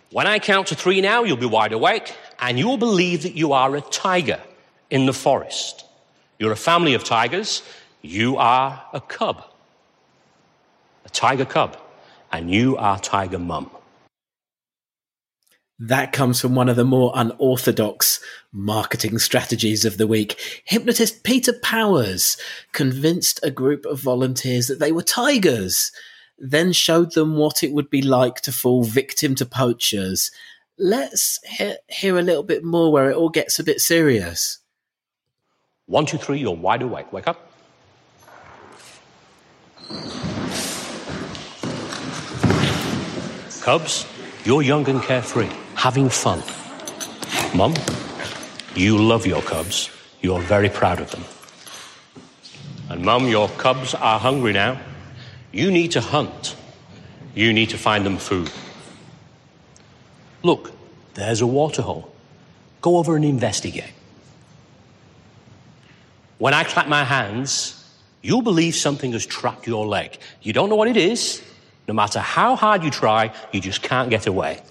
When I count to three now, you'll be wide awake and you'll believe that you are a tiger in the forest. You're a family of tigers. You are a cub. Tiger cub. And you are tiger mum. That comes from one of the more unorthodox marketing strategies of the week. Hypnotist Peter Powers convinced a group of volunteers that they were tigers, then showed them what it would be like to fall victim to poachers. Let's he- hear a little bit more where it all gets a bit serious. One, two, three, you're wide awake. Wake up. Cubs, you're young and carefree, having fun. Mum, you love your cubs. You're very proud of them. And Mum, your cubs are hungry now. You need to hunt. You need to find them food. Look, there's a waterhole. Go over and investigate. When I clap my hands, you'll believe something has trapped your leg. You don't know what it is. No matter how hard you try, you just can't get away.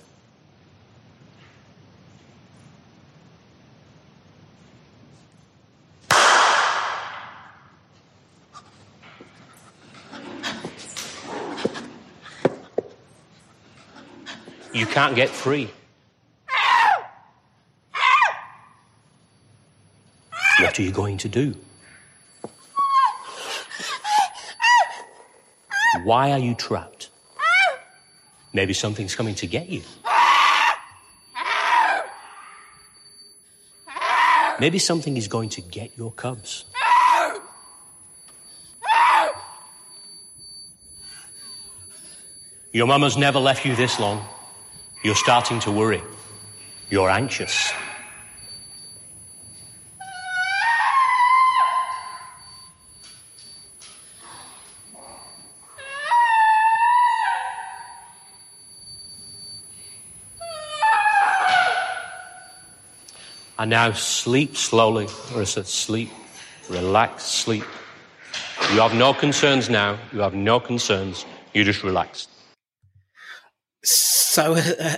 You can't get free. What are you going to do? Why are you trapped? Maybe something's coming to get you. Maybe something is going to get your cubs. Your mama's never left you this long. You're starting to worry. You're anxious. Now sleep slowly, or Marissa. Sleep. Relax. Sleep. You have no concerns now. You have no concerns. You just relax. So a,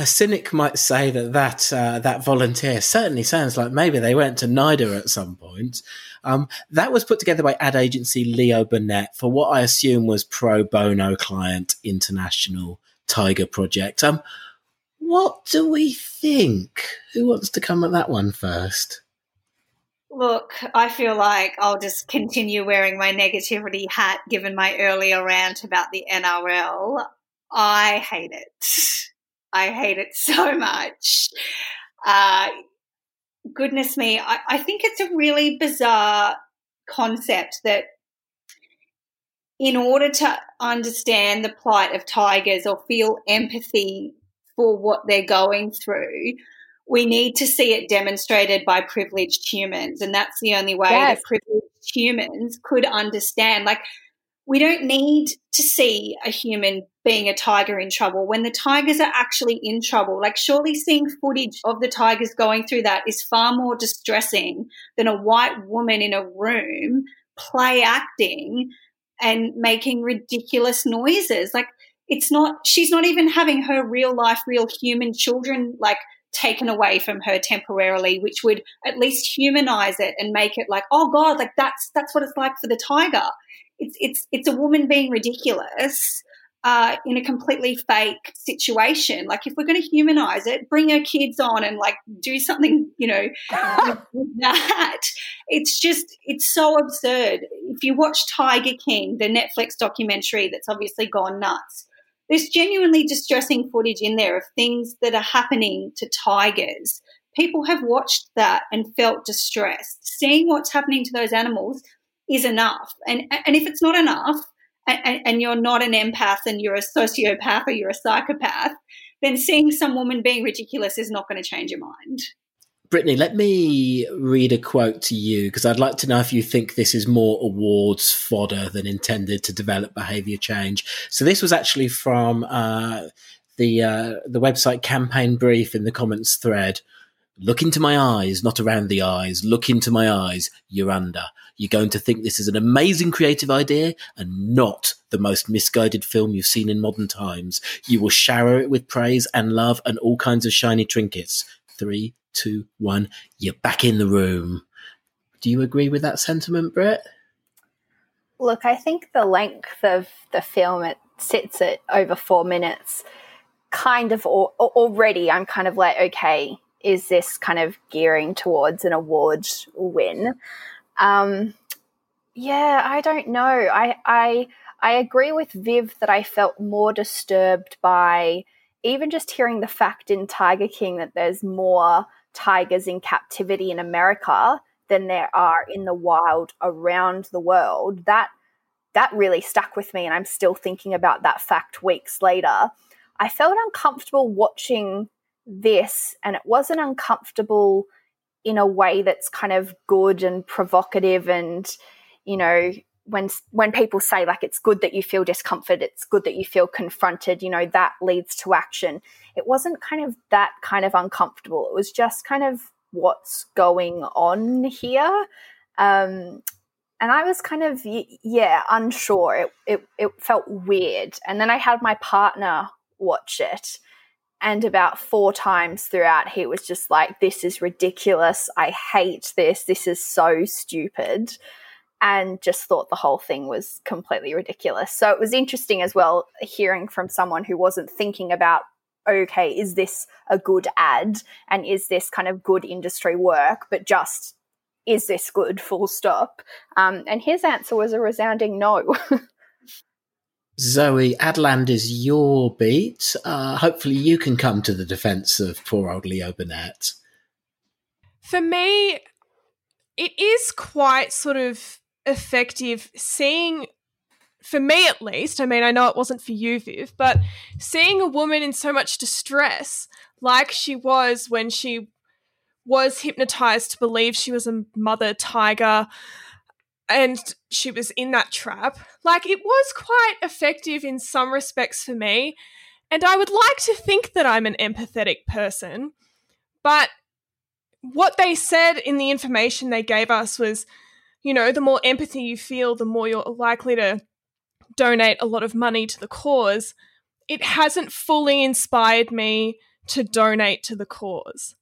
a cynic might say that that uh, that volunteer certainly sounds like maybe they went to NIDA at some point. Um, that was put together by ad agency Leo Burnett for what I assume was pro bono client International Tiger Project. Um, What do we think? Who wants to come at that one first? Look, I feel like I'll just continue wearing my negativity hat given my earlier rant about the NRL. I hate it. I hate it so much. Uh, goodness me, I, I think it's a really bizarre concept that in order to understand the plight of tigers or feel empathy for what they're going through, we need to see it demonstrated by privileged humans. And that's the only way yes. that privileged humans could understand. Like, we don't need to see a human being a tiger in trouble when the tigers are actually in trouble. Like, surely seeing footage of the tigers going through that is far more distressing than a white woman in a room play acting and making ridiculous noises. Like, it's not, she's not even having her real life, real human children, like, taken away from her temporarily, which would at least humanize it and make it like, oh God, like that's that's what it's like for the tiger. It's it's it's a woman being ridiculous uh, in a completely fake situation. Like if we're going to humanize it, bring her kids on and like do something, you know, that. It's just it's so absurd. If you watch Tiger King, the Netflix documentary that's obviously gone nuts there's genuinely distressing footage in there of things that are happening to tigers. People have watched that and felt distressed. Seeing what's happening to those animals is enough. And, and if it's not enough, and, and you're not an empath and you're a sociopath or you're a psychopath, then seeing some woman being ridiculous is not going to change your mind. Brittany, let me read a quote to you because I'd like to know if you think this is more awards fodder than intended to develop behaviour change. So this was actually from uh, the uh, the website Campaign Brief in the comments thread. Look into my eyes, not around the eyes. Look into my eyes. You're under. You're going to think this is an amazing creative idea and not the most misguided film you've seen in modern times. You will shower it with praise and love and all kinds of shiny trinkets. Three, two, one, you're back in the room. Do you agree with that sentiment, Brett? Look, I think the length of the film it sits at over four minutes. Kind of or, already, I'm kind of like, okay, is this kind of gearing towards an award win? Um, yeah, I don't know. I I I agree with Viv that I felt more disturbed by even just hearing the fact in Tiger King that there's more tigers in captivity in America than there are in the wild around the world. That that really stuck with me and I'm still thinking about that fact weeks later. I felt uncomfortable watching this and it wasn't uncomfortable in a way that's kind of good and provocative and you know when when people say like it's good that you feel discomfort it's good that you feel confronted you know that leads to action it wasn't kind of that kind of uncomfortable. It was just kind of what's going on here. Um, and i was kind of yeah unsure. It, it it felt weird. And then i had my partner watch it. And about four times throughout he was just like this is ridiculous. I hate this. This is so stupid. And just thought the whole thing was completely ridiculous. So it was interesting as well hearing from someone who wasn't thinking about, okay, is this a good ad and is this kind of good industry work, but just is this good, full stop? Um, and his answer was a resounding no. Zoe, Adland is your beat. Uh, hopefully, you can come to the defense of poor old Leo Burnett. For me, it is quite sort of effective seeing for me at least, I mean, I know it wasn't for you, Viv, but seeing a woman in so much distress, like she was when she was hypnotized to believe she was a mother tiger and she was in that trap, like it was quite effective in some respects for me. And I would like to think that I'm an empathetic person, but what they said in the information they gave us was you know, the more empathy you feel, the more you're likely to donate a lot of money to the cause. It hasn't fully inspired me to donate to the cause.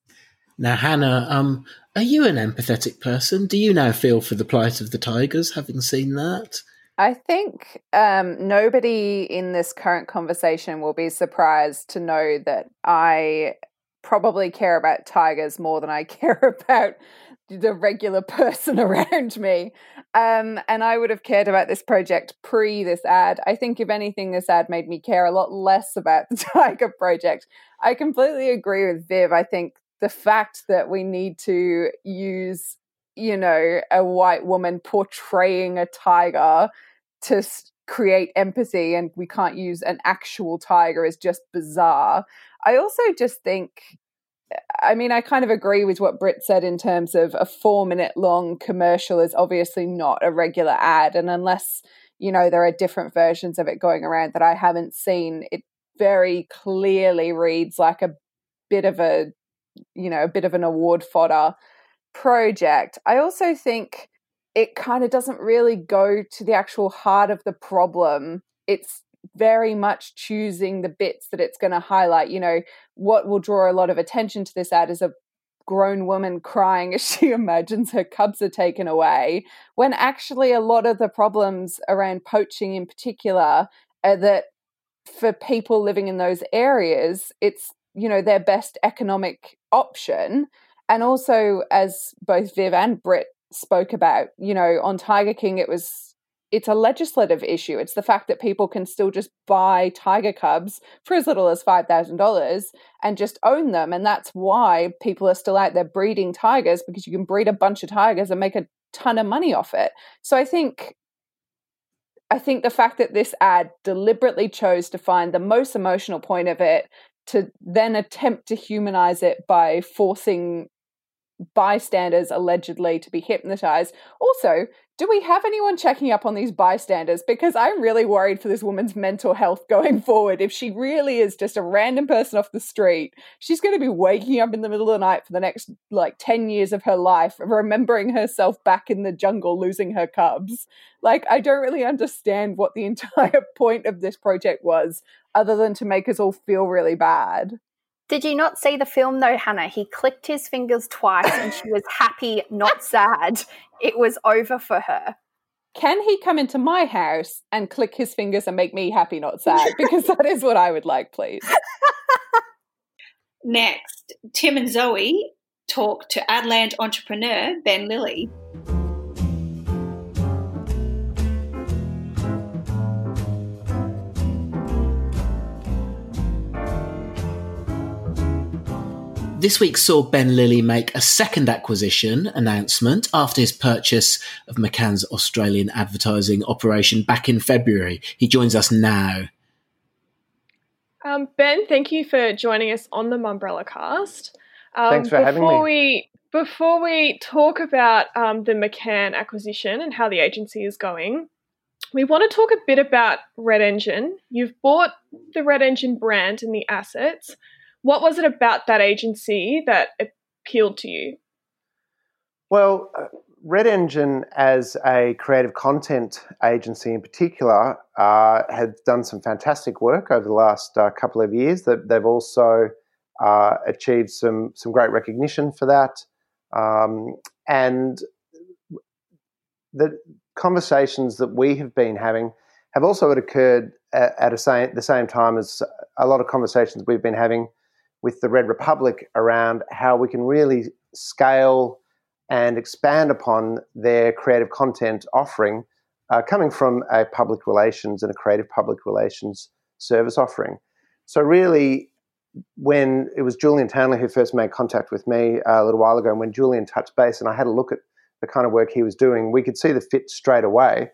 Now, Hannah, um, are you an empathetic person? Do you now feel for the plight of the tigers, having seen that? I think um, nobody in this current conversation will be surprised to know that I probably care about tigers more than I care about the regular person around me. Um, and I would have cared about this project pre this ad. I think, if anything, this ad made me care a lot less about the Tiger project. I completely agree with Viv. I think the fact that we need to use, you know, a white woman portraying a tiger to create empathy and we can't use an actual tiger is just bizarre. I also just think I mean, I kind of agree with what Britt said in terms of a four minute long commercial is obviously not a regular ad. And unless, you know, there are different versions of it going around that I haven't seen, it very clearly reads like a bit of a, you know, a bit of an award fodder project. I also think it kind of doesn't really go to the actual heart of the problem. It's very much choosing the bits that it's going to highlight. You know, what will draw a lot of attention to this ad is a grown woman crying as she imagines her cubs are taken away, when actually a lot of the problems around poaching in particular are that for people living in those areas, it's, you know, their best economic option. And also, as both Viv and Britt spoke about, you know, on Tiger King, it was it's a legislative issue. It's the fact that people can still just buy tiger cubs for as little as $5,000 and just own them. And that's why people are still out there breeding tigers because you can breed a bunch of tigers and make a ton of money off it. So I think I think the fact that this ad deliberately chose to find the most emotional point of it to then attempt to humanize it by forcing bystanders allegedly to be hypnotized. Also, do we have anyone checking up on these bystanders? Because I'm really worried for this woman's mental health going forward. If she really is just a random person off the street, she's going to be waking up in the middle of the night for the next like 10 years of her life, remembering herself back in the jungle losing her cubs. Like, I don't really understand what the entire point of this project was, other than to make us all feel really bad. Did you not see the film though, Hannah? He clicked his fingers twice and she was happy, not sad. It was over for her. Can he come into my house and click his fingers and make me happy, not sad? Because that is what I would like, please. Next, Tim and Zoe talk to Adland entrepreneur Ben Lilley. This week saw Ben Lilley make a second acquisition announcement after his purchase of McCann's Australian advertising operation back in February. He joins us now. Um, ben, thank you for joining us on the Mumbrella cast. Um, Thanks for having me. We, before we talk about um, the McCann acquisition and how the agency is going, we want to talk a bit about Red Engine. You've bought the Red Engine brand and the assets. What was it about that agency that appealed to you? Well, uh, Red Engine, as a creative content agency in particular, uh, had done some fantastic work over the last uh, couple of years. That they've also uh, achieved some some great recognition for that, um, and the conversations that we have been having have also occurred at, at same, the same time as a lot of conversations we've been having with the Red Republic around how we can really scale and expand upon their creative content offering uh, coming from a public relations and a creative public relations service offering. So, really, when it was Julian Townley who first made contact with me uh, a little while ago, and when Julian touched base and I had a look at the kind of work he was doing, we could see the fit straight away.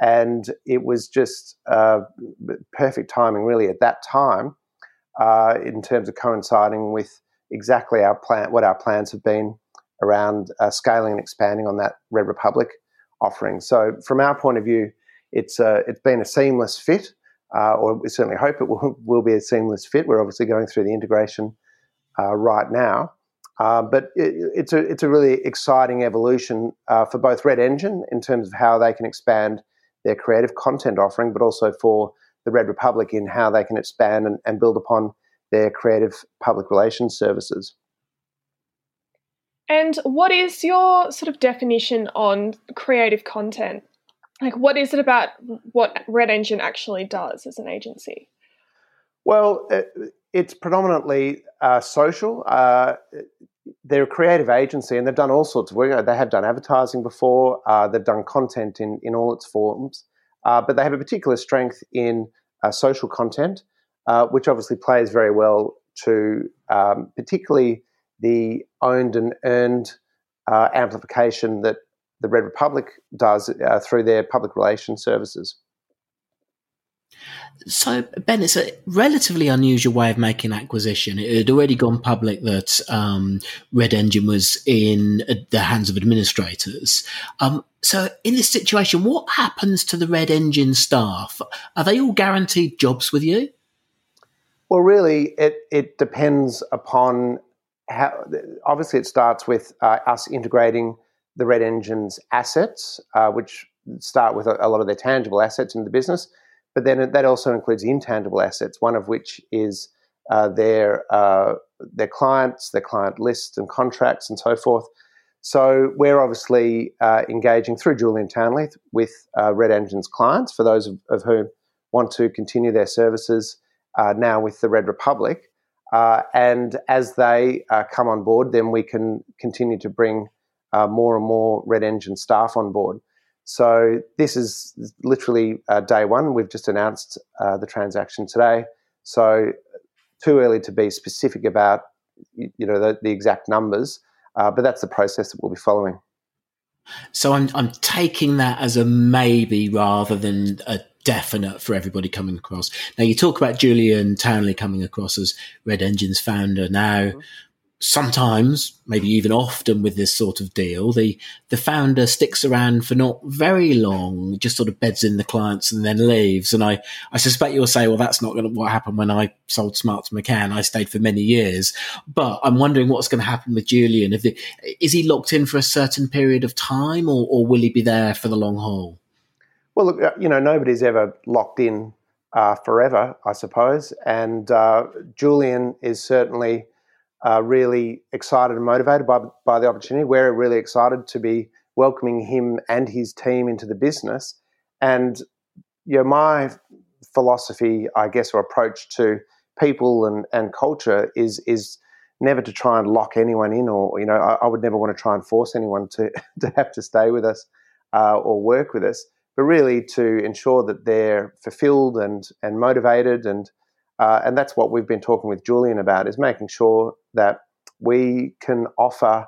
And it was just uh, perfect timing, really, at that time uh, in terms of coinciding with exactly our plan, what our plans have been around uh, scaling and expanding on that Red Republic offering. So, from our point of view, it's uh, it's been a seamless fit, uh, or we certainly hope it will, will be a seamless fit. We're obviously going through the integration uh, right now. Uh, but it, it's a it's a really exciting evolution for both Red Engine in terms of how they can expand their creative content offering, but also for the Red Republic in how they can expand and, and build upon their creative public relations services. And what is your sort of definition on creative content? Like, what is it about what Red Engine actually does as an agency? Well, it's predominantly uh, social. Uh, they're a creative agency and they've done all sorts of work. They have done advertising before, uh, they've done content in, in all its forms, uh, but they have a particular strength in uh, social content, uh, which obviously plays very well to um, particularly the owned and earned uh, amplification that the Red Republic does uh, through their public relations services. So, Ben, it's a relatively unusual way of making acquisition. It had already gone public that um, Red Engine was in uh, the hands of administrators. Um, so, in this situation, what happens to the Red Engine staff? Are they all guaranteed jobs with you? Well, really, it, it depends upon how. Obviously, it starts with uh, us integrating the Red Engine's assets, uh, which start with a, a lot of their tangible assets in the business but then that also includes intangible assets, one of which is uh, their uh, their clients, their client lists and contracts and so forth. So we're obviously uh, engaging through Julian Townley with uh, Red Engine's clients for those of, of, whom want to continue their services uh, now with the Red Republic. Uh, and as they come on board, then we can continue to bring more and more Red Engine staff on board. So this is literally uh, day one. We've just announced uh, the transaction today. So too early to be specific about you know the, the exact numbers, uh, but that's the process that we'll be following. So I'm I'm taking that as a maybe rather than a definite for everybody coming across. Now you talk about Julian Townley coming across as Red Engine's founder. Now mm-hmm sometimes, maybe even often with this sort of deal, the, the founder sticks around for not very long, just sort of beds in the clients and then leaves. And I, I suspect you'll say, well, that's not going to what happened when I sold Smart to McCann. I stayed for many years, but I'm wondering what's going to happen with Julian. If the, is he locked in for a certain period of time or, or will he be there for the long haul? Well, look, uh, you know, nobody's ever locked in uh, forever, I suppose. And uh, Julian is certainly uh, really excited and motivated by, by the opportunity. We're really excited to be welcoming him and his team into the business. And you know, my philosophy, I guess, or approach to people and, and culture is is never to try and lock anyone in, or you know, I, I would never want to try and force anyone to to have to stay with us uh, or work with us, but really to ensure that they're fulfilled and and motivated and uh, and that's what we've been talking with Julian about is making sure that we can offer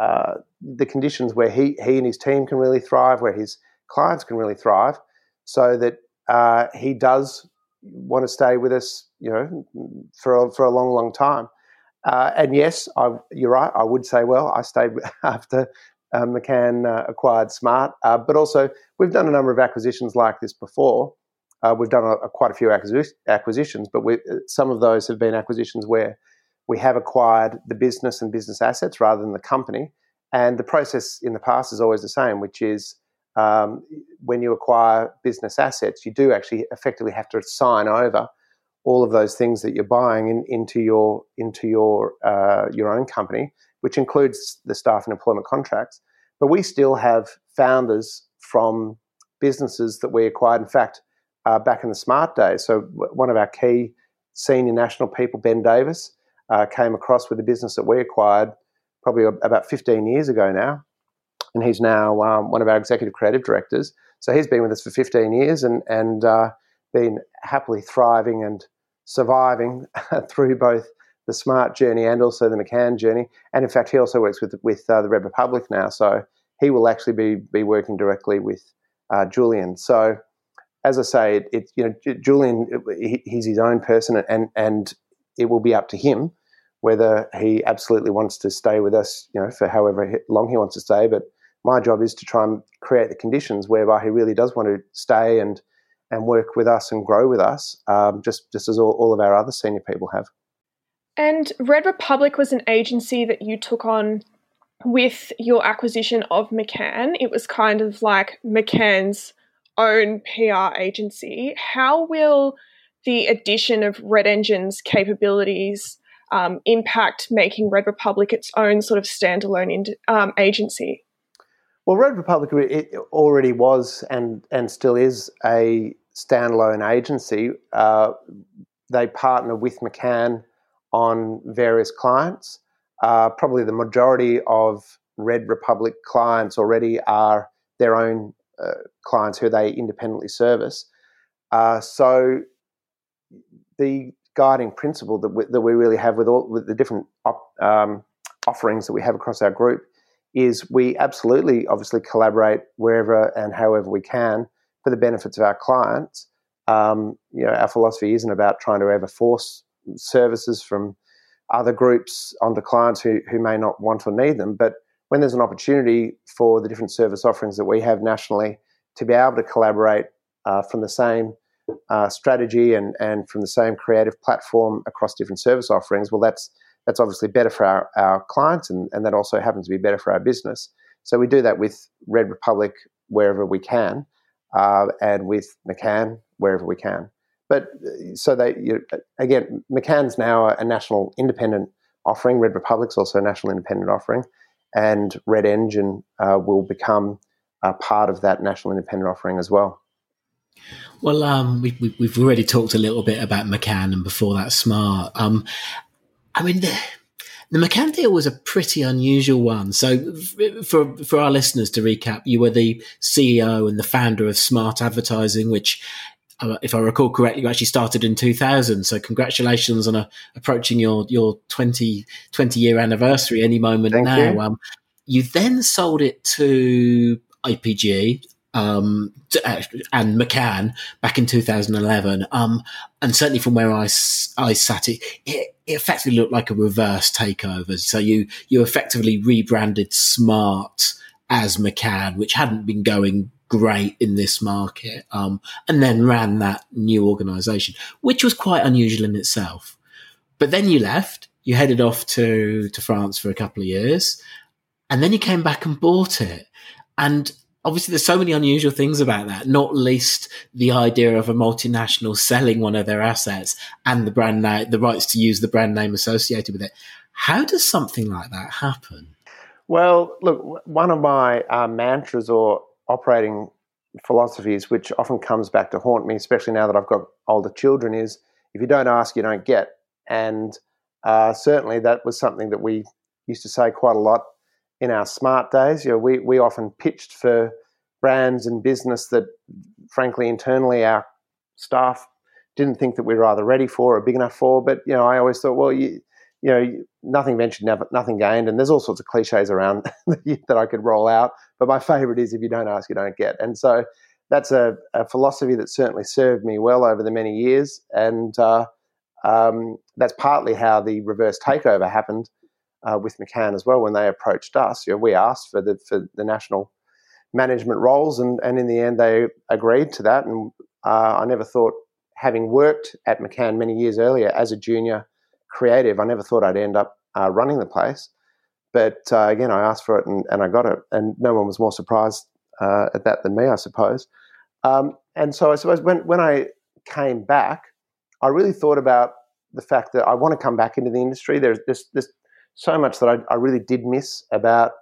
uh, the conditions where he, he and his team can really thrive, where his clients can really thrive, so that uh, he does want to stay with us, you know, for a, for a long, long time. Uh, and yes, I, you're right. I would say, well, I stayed after uh, McCann uh, acquired Smart, but also we've done a number of acquisitions like this before uh, we've done a, a, quite a few acquisitions, but we, some of those have been acquisitions where we have acquired the business and business assets rather than the company. And the process in the past is always the same, which is um, when you acquire business assets, you do actually effectively have to sign over all of those things that you're buying in, into your into your uh, your own company, which includes the staff and employment contracts. But we still have founders from businesses that we acquired. In fact, uh, back in the smart days. So one of our key senior national people, Ben Davis, uh, came across with a business that we acquired probably about 15 years ago now, and he's now um, one of our executive creative directors. So he's been with us for 15 years and and uh, been happily thriving and surviving through both the smart journey and also the McCann journey. And in fact, he also works with with uh, the Red Republic now. So he will actually be be working directly with uh, Julian. So as I say, it, it you know Julian he, he's his own person, and and it will be up to him whether he absolutely wants to stay with us, you know, for however long he wants to stay. But my job is to try and create the conditions whereby he really does want to stay and and work with us and grow with us, um, just just as all, all of our other senior people have. And Red Republic was an agency that you took on with your acquisition of McCann. It was kind of like McCann's own PR agency, how will the addition of Red Engine's capabilities um, impact making Red Republic its own sort of standalone in, um, agency? Well, Red Republic it already was and and still is a standalone agency. Uh, they partner with McCann on various clients. Uh, probably the majority of Red Republic clients already are their own uh, clients who they independently service. Uh, so the guiding principle that we, that we really have with all with the different op, um, offerings that we have across our group is we absolutely obviously collaborate wherever and however we can for the benefits of our clients. Um, you know, our philosophy isn't about trying to ever force services from other groups onto clients who, who may not want or need them. But when there's an opportunity for the different service offerings that we have nationally to be able to collaborate uh, from the same uh, strategy and, and from the same creative platform across different service offerings, well, that's that's obviously better for our, our clients and, and that also happens to be better for our business. So we do that with Red Republic wherever we can uh, and with McCann wherever we can. But uh, so they you again, McCann's now a, national independent offering. Red Republic's also a national independent offering, and Red Engine uh, will become a part of that national independent offering as well. Well, um, we, we, have already talked a little bit about McCann and before that Smart. Um, I mean, the, the McCann deal was a pretty unusual one. So, for for our listeners to recap, you were the CEO and the founder of Smart Advertising, which if I recall correctly, you actually started in 2000. So congratulations on a, approaching your, your 20, 20 year anniversary any moment Thank now. You. Um, you then sold it to IPG um, to, uh, and McCann back in 2011. Um, and certainly from where I, I sat, it, it, it effectively looked like a reverse takeover. So you, you effectively rebranded Smart as McCann, which hadn't been going great in this market, um, and then ran that new organization, which was quite unusual in itself. But then you left, you headed off to, to France for a couple of years, and then you came back and bought it. And obviously there's so many unusual things about that, not least the idea of a multinational selling one of their assets and the brand name, the rights to use the brand name associated with it. How does something like that happen? Well, look, one of my uh, mantras or operating philosophies, which often comes back to haunt me, especially now that I've got older children, is if you don't ask, you don't get. And uh, certainly that was something that we used to say quite a lot in our smart days. You know, we, we often pitched for brands and business that, frankly, internally our staff didn't think that we were either ready for or big enough for. But, you know, I always thought, well, you, you know, nothing ventured, nothing gained. And there's all sorts of cliches around that I could roll out. But my favorite is if you don't ask, you don't get. And so that's a, a philosophy that certainly served me well over the many years. And uh, um, that's partly how the reverse takeover happened uh, with McCann as well. When they approached us, you know, we asked for the, for the national management roles. And, and in the end, they agreed to that. And uh, I never thought, having worked at McCann many years earlier as a junior creative. I never thought I'd end up uh, running the place. But uh, again, I asked for it and, and, I got it. And no one was more surprised uh, at that than me, I suppose. Um, and so I suppose when, when I came back, I really thought about the fact that I want to come back into the industry. There's, there's, so much that I, I, really did miss about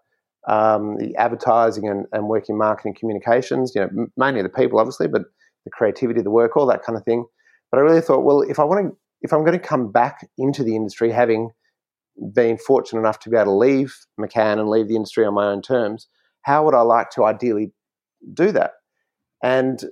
um, the advertising and, and working marketing communications, you know, mainly the people, obviously, but the creativity, the work, all that kind of thing. But I really thought, well, if I want to if I'm going to come back into the industry, having been fortunate enough to be able to leave McCann and leave the industry on my own terms, how would I like to ideally do that? And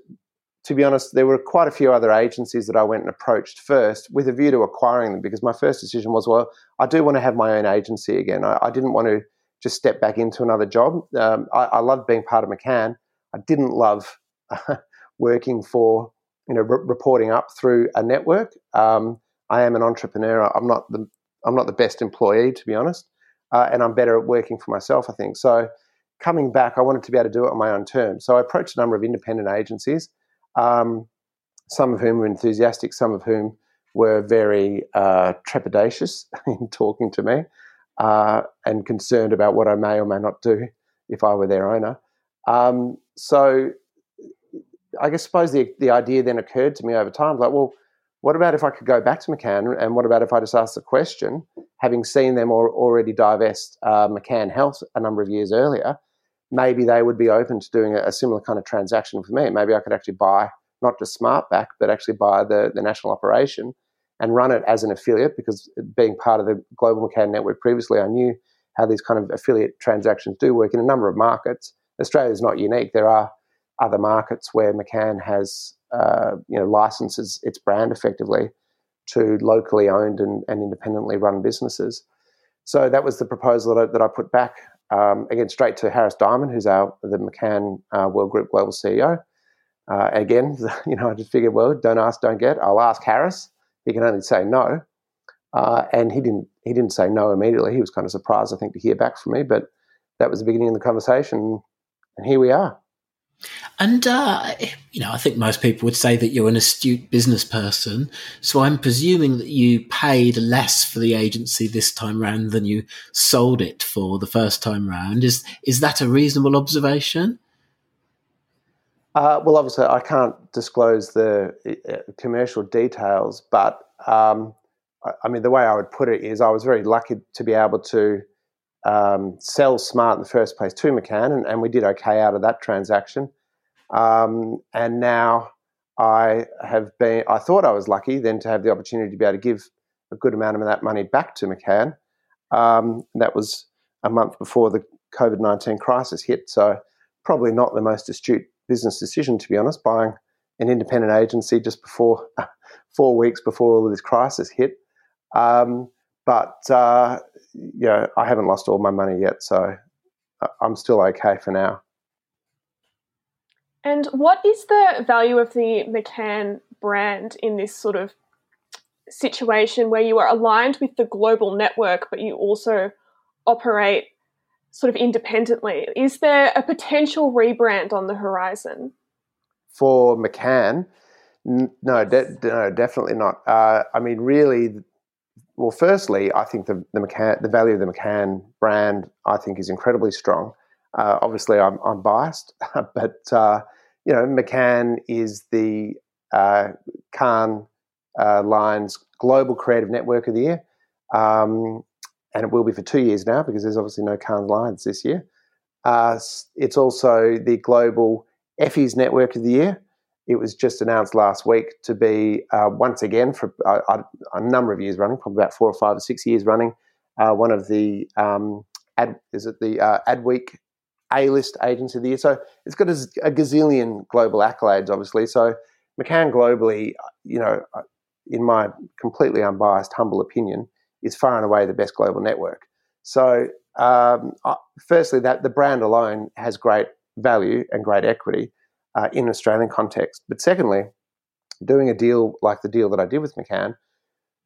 to be honest, there were quite a few other agencies that I went and approached first with a view to acquiring them because my first decision was, well, I do want to have my own agency again. I, I didn't want to just step back into another job. Um, I, I loved being part of McCann. I didn't love working for you know, re- reporting up through a network. Um, I am an entrepreneur. I'm not the I'm not the best employee, to be honest, uh, and I'm better at working for myself. I think so. Coming back, I wanted to be able to do it on my own terms. So I approached a number of independent agencies, um, some of whom were enthusiastic, some of whom were very uh, trepidatious in talking to me uh, and concerned about what I may or may not do if I were their owner. Um, so I guess suppose the the idea then occurred to me over time, like, well, what about if I could go back to McCann, and what about if I just asked the question, having seen them or, already divest uh, McCann Health a number of years earlier, maybe they would be open to doing a, a similar kind of transaction with me. Maybe I could actually buy not just SmartBack, but actually buy the, the national operation and run it as an affiliate because being part of the Global McCann network previously, I knew how these kind of affiliate transactions do work in a number of markets. Australia is not unique. There are other markets where McCann has uh, you know licenses its brand effectively to locally owned and, and, independently run businesses. So that was the proposal that I, that I put back um, again straight to Harris Diamond, who's our the McCann uh, World Group Global CEO. Uh, again, you know, I just figured, well, don't ask, don't get. I'll ask Harris. He can only say no, uh, and he didn't. He didn't say no immediately. He was kind of surprised, I think, to hear back from me. But that was the beginning of the conversation, and here we are. And, uh, you know, I think most people would say that you're an astute business person. So I'm presuming that you paid less for the agency this time round than you sold it for the first time round. Is, is that a reasonable observation? Uh, well, obviously, I can't disclose the commercial details, but um, I, I, mean, the way I would put it is I was very lucky to be able to um, sell Smart in the first place to McCann, and, and we did okay out of that transaction. Um, and now I have been, I thought I was lucky then to have the opportunity to be able to give a good amount of that money back to McCann. Um, that was a month before the COVID 19 crisis hit. So, probably not the most astute business decision, to be honest, buying an independent agency just before four weeks before all of this crisis hit. Um, but uh, you know, I haven't lost all my money yet, so I'm still okay for now. And what is the value of the McCann brand in this sort of situation where you are aligned with the global network, but you also operate sort of independently? Is there a potential rebrand on the horizon? For McCann, no, de- no, definitely not. Uh, I mean, really, well, firstly, I think the the, McCann, the value of the McCann brand, I think, is incredibly strong. Uh, obviously, I'm, I'm biased, but uh, you know, McCann is the uh, Cannes uh, Lions Global Creative Network of the Year, um, and it will be for two years now because there's obviously no Cannes Lions this year. Uh, it's also the Global Effie's Network of the Year, it was just announced last week to be uh, once again for a, a, number of years running, probably about four or five or six years running, uh, one of the um, ad, is it the uh, Adweek A list agency of the year. So it's got a, a, gazillion global accolades, obviously. So McCann globally, you know, uh, in my completely unbiased, humble opinion, is far and away the best global network. So um, uh, firstly, that the brand alone has great value and great equity uh, in Australian context. But secondly, doing a deal like the deal that I did with McCann,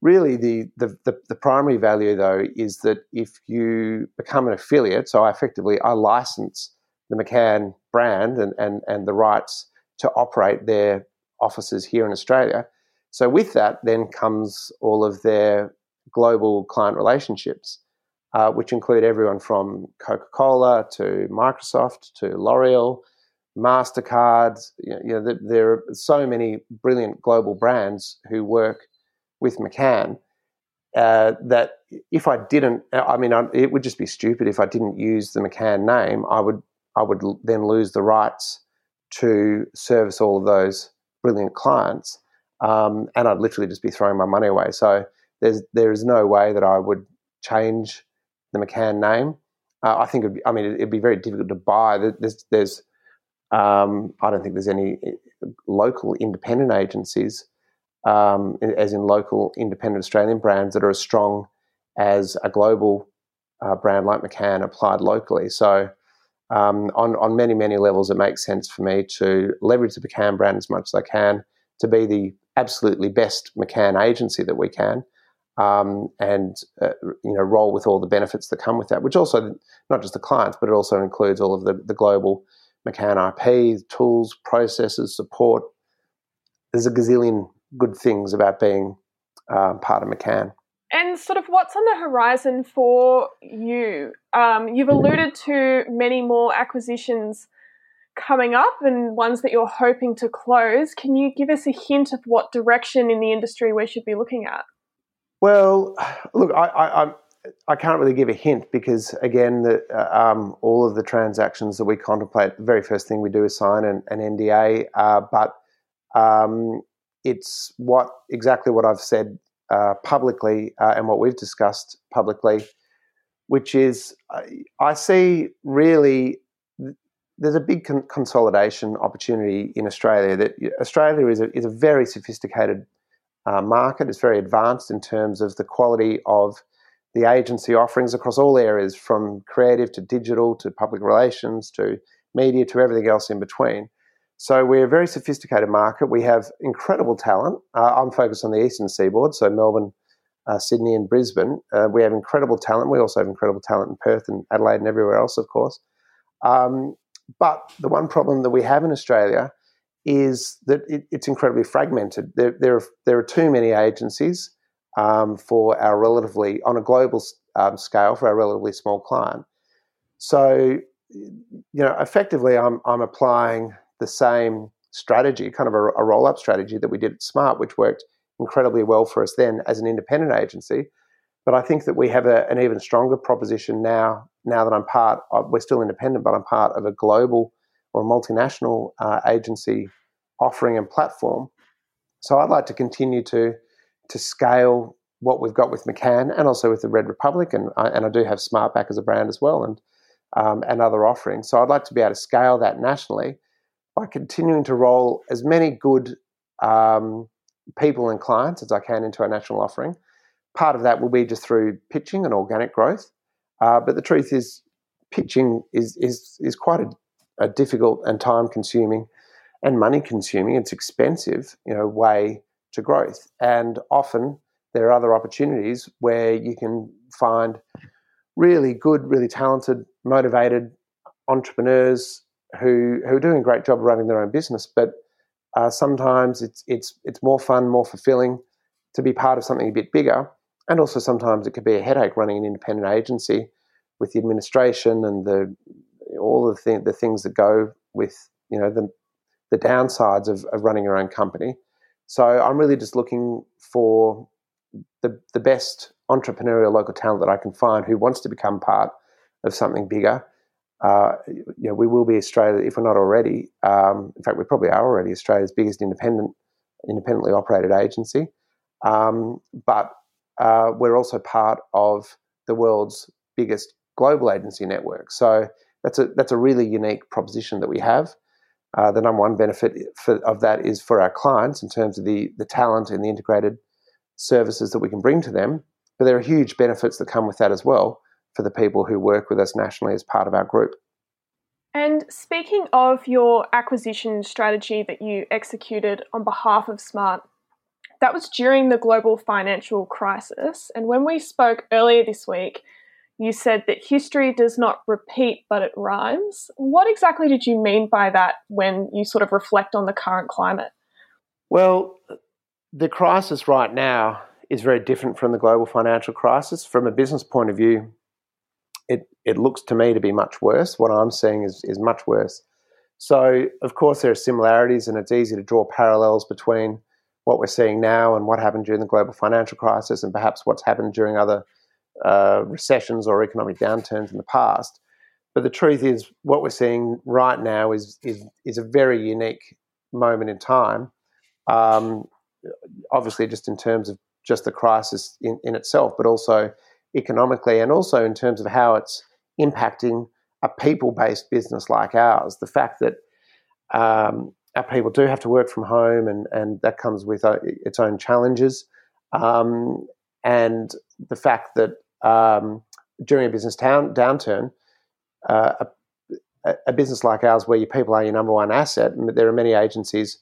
really the, the, the, the, primary value though is that if you become an affiliate, so I effectively I license the McCann brand and, and, and the rights to operate their offices here in Australia. So with that then comes all of their global client relationships, uh, which include everyone from Coca-Cola to Microsoft to L'Oreal Mastercard. You know, there are so many brilliant global brands who work with McCann uh, that if I didn't, I mean, it would just be stupid if I didn't use the McCann name. I would, I would then lose the rights to service all of those brilliant clients, um, and I'd literally just be throwing my money away. So there's there is no way that I would change the McCann name. Uh, I think, it'd be, I mean, it'd be very difficult to buy. There's, there's um, I don't think there's any eh, local independent agencies, um, as in local independent Australian brands, that are as strong as a global uh, brand like McCann applied locally. So, um, on, on many, many levels, it makes sense for me to leverage the McCann brand as much as I can to be the absolutely best McCann agency that we can. Um, and uh, you know roll with all the benefits that come with that, which also not just the clients, but it also includes all of the, the global McCann IP, tools, processes, support. There's a gazillion good things about being uh, part of McCann. And sort of what's on the horizon for you? Um, you've alluded to many more acquisitions coming up and ones that you're hoping to close. Can you give us a hint of what direction in the industry we should be looking at? Well, look, I, I, I can't really give a hint because, again, the, uh, um, all of the transactions that we contemplate, the very first thing we do is sign an, an NDA. Uh, but um, it's what exactly what I've said uh, publicly uh, and what we've discussed publicly, which is I, see really there's a big con- consolidation opportunity in Australia. That Australia is a, is a very sophisticated uh, market. It's very advanced in terms of the quality of the agency offerings across all areas, from creative to digital to public relations to media to everything else in between. So we're a very sophisticated market. We have incredible talent. Uh, I'm focused on the eastern seaboard, so Melbourne, uh, Sydney, and Brisbane. Uh, we have incredible talent. We also have incredible talent in Perth and Adelaide and everywhere else, of course. Um, but the one problem that we have in Australia is that it, it's incredibly fragmented. There, there, are, there are too many agencies um, for our relatively, on a global um, scale, for our relatively small client. So, you know, effectively, I'm, I'm applying the same strategy, kind of a, a roll up strategy that we did at Smart, which worked incredibly well for us then as an independent agency. But I think that we have a, an even stronger proposition now. Now that I'm part, of, we're still independent, but I'm part of a global or multinational uh, agency offering and platform. So I'd like to continue to to scale what we've got with McCann and also with the Red Republic, and I, and I do have SmartBack as a brand as well, and um, and other offerings. So I'd like to be able to scale that nationally by continuing to roll as many good um, people and clients as I can into our national offering. Part of that will be just through pitching and organic growth, uh, but the truth is, pitching is is is quite a, a difficult and time consuming and money consuming. It's expensive, you know, way to growth. And often there are other opportunities where you can find really good, really talented, motivated entrepreneurs who who are doing a great job running their own business. But uh, sometimes it's it's it's more fun, more fulfilling to be part of something a bit bigger. And also sometimes it could be a headache running an independent agency with the administration and the all the, th- the things that go with you know the the downsides of, of running your own company. So I'm really just looking for the the best entrepreneurial local talent that I can find who wants to become part of something bigger. Uh, you know, we will be Australia if we're not already. Um, in fact, we probably are already Australia's biggest independent, independently operated agency. Um, but uh, we're also part of the world's biggest global agency network. So that's a that's a really unique proposition that we have. Uh, the number one benefit for, of that is for our clients in terms of the, the talent and the integrated services that we can bring to them. But there are huge benefits that come with that as well for the people who work with us nationally as part of our group. And speaking of your acquisition strategy that you executed on behalf of Smart, that was during the global financial crisis. And when we spoke earlier this week, you said that history does not repeat, but it rhymes. What exactly did you mean by that when you sort of reflect on the current climate? Well, the crisis right now is very different from the global financial crisis. From a business point of view, it, it looks to me to be much worse. What I'm seeing is, is much worse. So, of course, there are similarities, and it's easy to draw parallels between what we're seeing now and what happened during the global financial crisis, and perhaps what's happened during other uh, recessions or economic downturns in the past. But the truth is, what we're seeing right now is is is a very unique moment in time. Um, obviously, just in terms of just the crisis in, in itself, but also economically, and also in terms of how it's impacting a people-based business like ours. The fact that um, our people do have to work from home, and and that comes with uh, its own challenges. Um, and the fact that um, during a business down, downturn, uh, a, a, business like ours, where your people are your number one asset, there are many agencies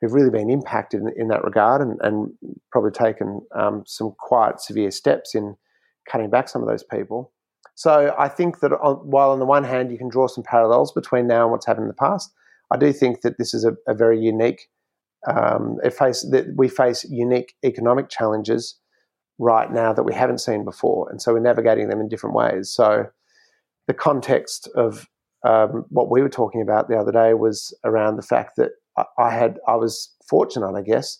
who've really been impacted in, in that regard and, and probably taken um, some quite severe steps in cutting back some of those people. So I think that on, while on the one hand you can draw some parallels between now and what's happened in the past, I do think that this is a, a very unique. Um, it face that we face unique economic challenges right now that we haven't seen before. And so we're navigating them in different ways. So the context of um, what we were talking about the other day was around the fact that I, had, I was fortunate, I guess,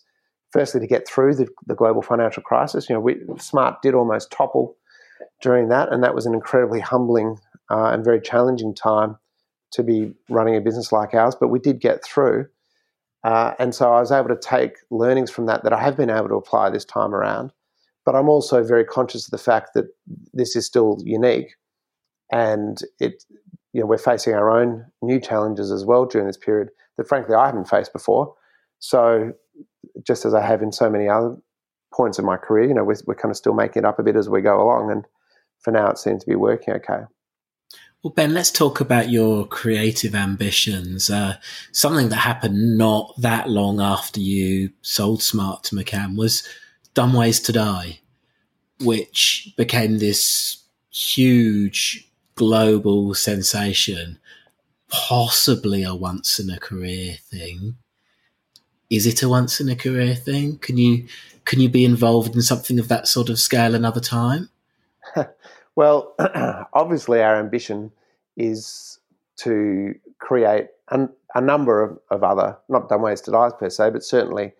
firstly to get through the, the global financial crisis. You know, we, Smart did almost topple during that, and that was an incredibly humbling uh, and very challenging time to be running a business like ours. But we did get through, uh, and so I was able to take learnings from that that I have been able to apply this time around. But I'm also very conscious of the fact that this is still unique, and it, you know, we're facing our own new challenges as well during this period that, frankly, I haven't faced before. So, just as I have in so many other points of my career, you know, we're, we're kind of still making it up a bit as we go along, and for now, it seems to be working okay. Well, Ben, let's talk about your creative ambitions. Uh, something that happened not that long after you sold Smart to McCann was Dumb Ways to Die, which became this huge global sensation, possibly a once in a career thing. Is it a once in a career thing? Can you can you be involved in something of that sort of scale another time? well, obviously, our ambition is to create a, a number of, of, other, not dumb ways to die per se, but certainly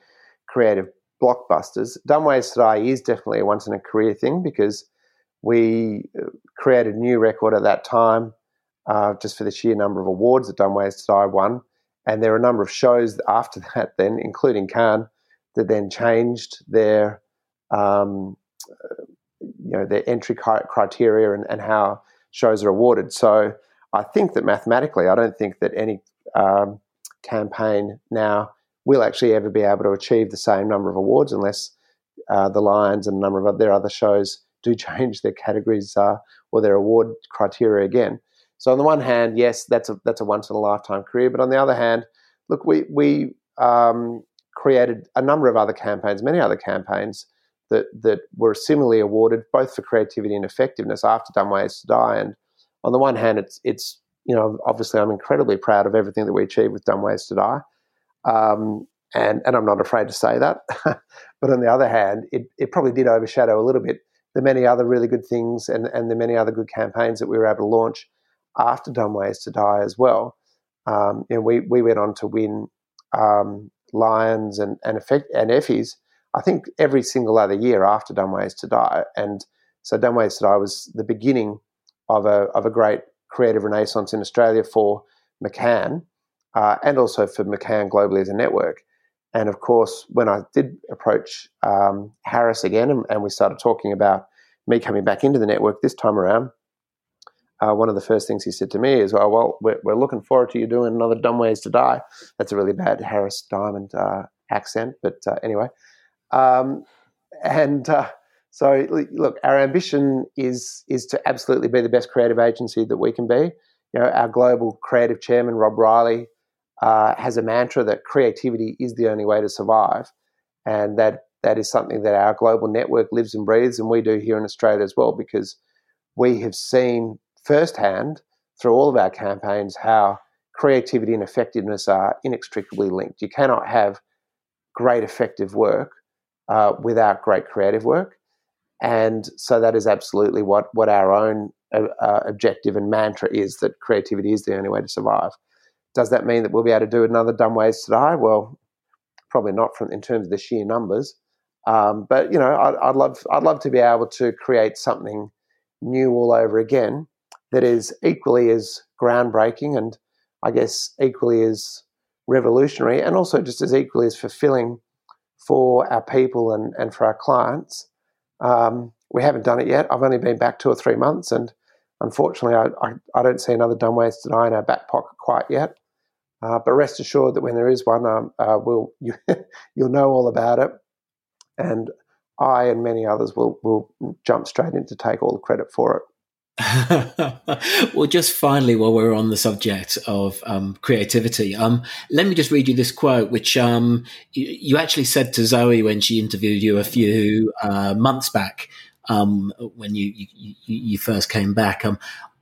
creative blockbusters. Ways to is definitely a once in a career thing because we uh, created a new record at that time uh, just for the sheer number of awards that Ways to won. And there are a number of shows after that, then, including Cannes, that then changed their, um, you know, their entry criteria and, and, how shows are awarded. So I think that mathematically, I don't think that any um, campaign now will actually ever be able to achieve the same number of awards unless uh, the Lions and a number of their other shows do change their categories uh, or their award criteria again. So on the one hand, yes, that's a that's a once in a lifetime career, but on the other hand, look, we we um, created a number of other campaigns, many other campaigns that that were similarly awarded both for creativity and effectiveness after Dumb Ways to Die. And on the one hand, it's it's you know obviously I'm incredibly proud of everything that we achieved with Dumb Ways to Die. Um, and, and I'm not afraid to say that. but on the other hand, it, it probably did overshadow a little bit the many other really good things and, and the many other good campaigns that we were able to launch after Dumb Ways to Die as well. Um, and we, we went on to win um, Lions and, and, effect, and Effies, I think every single other year after Dumb Ways to Die. And so Dumb Ways to Die was the beginning of a, of a great creative renaissance in Australia for McCann uh, and also for McCann globally as a network. And of course, when I did approach um, Harris again and, and, we started talking about me coming back into the network this time around, uh, one of the first things he said to me is, "Well, well, we're, we're, looking forward to you doing another Dumb Ways to Die." That's a really bad Harris Diamond uh, accent, but uh, anyway. Um, and uh, so, look, our ambition is is to absolutely be the best creative agency that we can be. You know, our global creative chairman Rob Reilly uh, has a mantra that creativity is the only way to survive, and that that is something that our global network lives and breathes, and we do here in Australia as well, because we have seen firsthand through all of our campaigns how creativity and effectiveness are inextricably linked. You cannot have great effective work uh, without great creative work, and so that is absolutely what what our own uh, uh objective and mantra is that creativity is the only way to survive. Does that mean that we'll be able to do another dumb ways to die? Well, probably not from in terms of the sheer numbers. Um, but you know, I'd, I'd, love I'd love to be able to create something new all over again that is equally as groundbreaking and I guess equally as revolutionary and also just as equally as fulfilling for our people and, and for our clients. Um, we haven't done it yet. I've only been back two or three months, and unfortunately, I, I, I don't see another dumb ways to die in our back pocket quite yet. Uh, but rest assured that when there is one, um, uh, we'll, you, you'll know all about it. And I and many others will, will jump straight in to take all the credit for it. well, just finally, while we're on the subject of um, creativity, um, let me just read you this quote, which um, you, you, actually said to Zoe when she interviewed you a few uh, months back, um, when you, you, you first came back.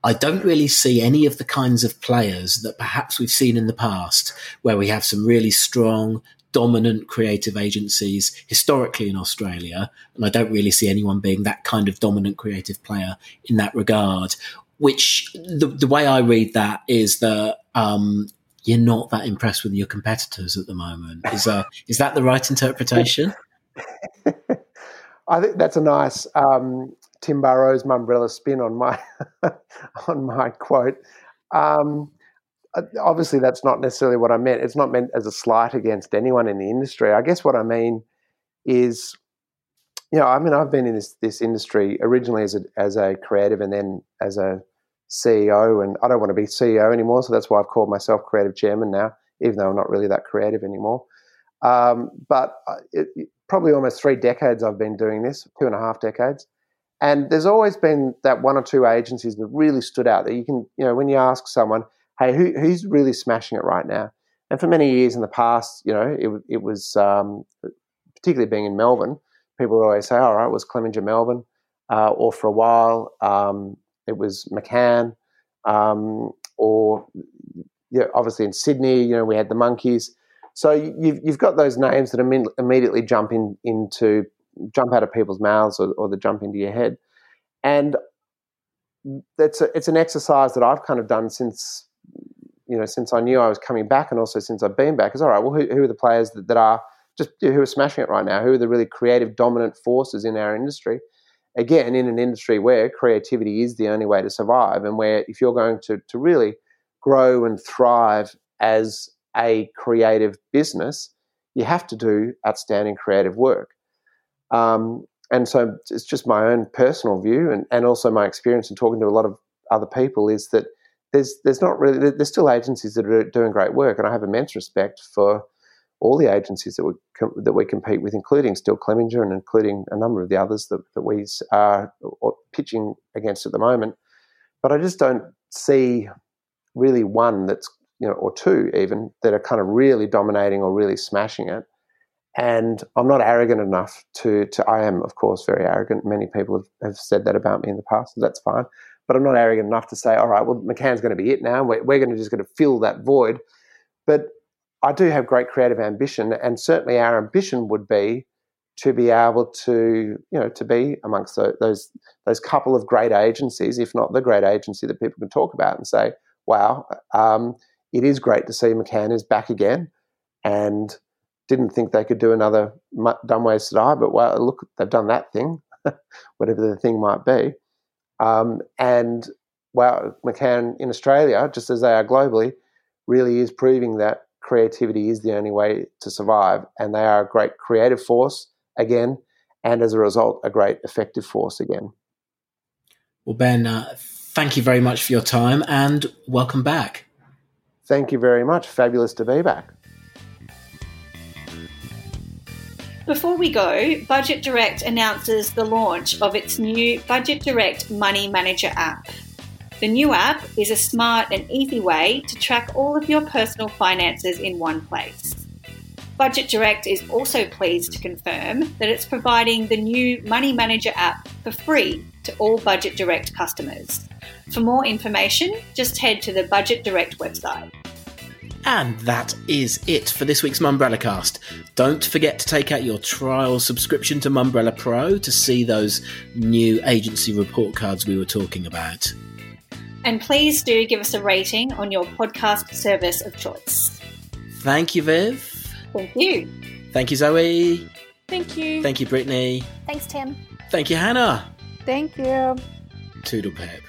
I don't really see any of the kinds of players that perhaps we've seen in the past, where we have some really strong, dominant creative agencies historically in Australia. And I don't really see anyone being that kind of dominant creative player in that regard. Which the, the way I read that is that um, you're not that impressed with your competitors at the moment. Is uh, is that the right interpretation? I think that's a nice um, Tim Burrowes' Mumbrella spin on my on my quote. Um, uh, obviously, that's not necessarily what I meant. It's not meant as a slight against anyone in the industry. I guess what I mean is, you know, I mean, I've been in this this industry originally as a as a creative, and then as a CEO, and I don't want to be CEO anymore, so that's why I've called myself creative chairman now, even though I'm not really that creative anymore. Um, but uh, it, probably almost three decades I've been doing this, two and a half decades. And there's always been that one or two agencies that really stood out that you can, you know, when you ask someone, hey, who, who's really smashing it right now? And for many years in the past, you know, it, it was um, particularly being in Melbourne, people would always say, all right, it was Clemenger Melbourne. Uh, or for a while, um, it was McCann. Um, or yeah, obviously in Sydney, you know, we had the Monkeys. So you've, you've got those names that Im- immediately jump in, into jump out of people's mouths or, or that jump into your head. And that's a, it's an exercise that I've kind of done since you know since I knew I was coming back, and also since I've been back. Is all right. Well, who, who are the players that, that are just who are smashing it right now? Who are the really creative, dominant forces in our industry? Again, in an industry where creativity is the only way to survive, and where if you're going to to really grow and thrive as a creative business, you have to do outstanding creative work. Um, and so it's just my own personal view and, and also my experience in talking to a lot of other people is that there's there's not really there's still agencies that are doing great work and I have immense respect for all the agencies that we that we compete with, including still Clemenger and including a number of the others that, that we are pitching against at the moment. But I just don't see really one that's you know or two even that are kind of really dominating or really smashing it and I'm not arrogant enough to, to I am, of course, very arrogant. Many people have, have said that about me in the past, so that's fine. But I'm not arrogant enough to say, all right, well, McCann's going to be it now. We're, we're going to just going to fill that void. But I do have great creative ambition, and certainly our ambition would be to be able to, you know, to be amongst those those couple of great agencies, if not the great agency that people can talk about and say, wow, um, it is great to see McCann is back again, and didn't think they could do another dumb ways to die, but well, look, they've done that thing, whatever the thing might be. Um, and well, McCann in Australia, just as they are globally, really is proving that creativity is the only way to survive, and they are a great creative force again, and as a result, a great effective force again. Well, Ben, uh, thank you very much for your time, and welcome back. Thank you very much. Fabulous to be back. Before we go, Budget Direct announces the launch of its new Budget Direct Money Manager app. The new app is a smart and easy way to track all of your personal finances in one place. Budget Direct is also pleased to confirm that it's providing the new Money Manager app for free to all Budget Direct customers. For more information, just head to the Budget Direct website. And that is it for this week's Mumbrella cast. Don't forget to take out your trial subscription to Mumbrella Pro to see those new agency report cards we were talking about. And please do give us a rating on your podcast service of choice. Thank you, Viv. Thank you. Thank you, Zoe. Thank you. Thank you, Brittany. Thanks, Tim. Thank you, Hannah. Thank you. Toodle pip.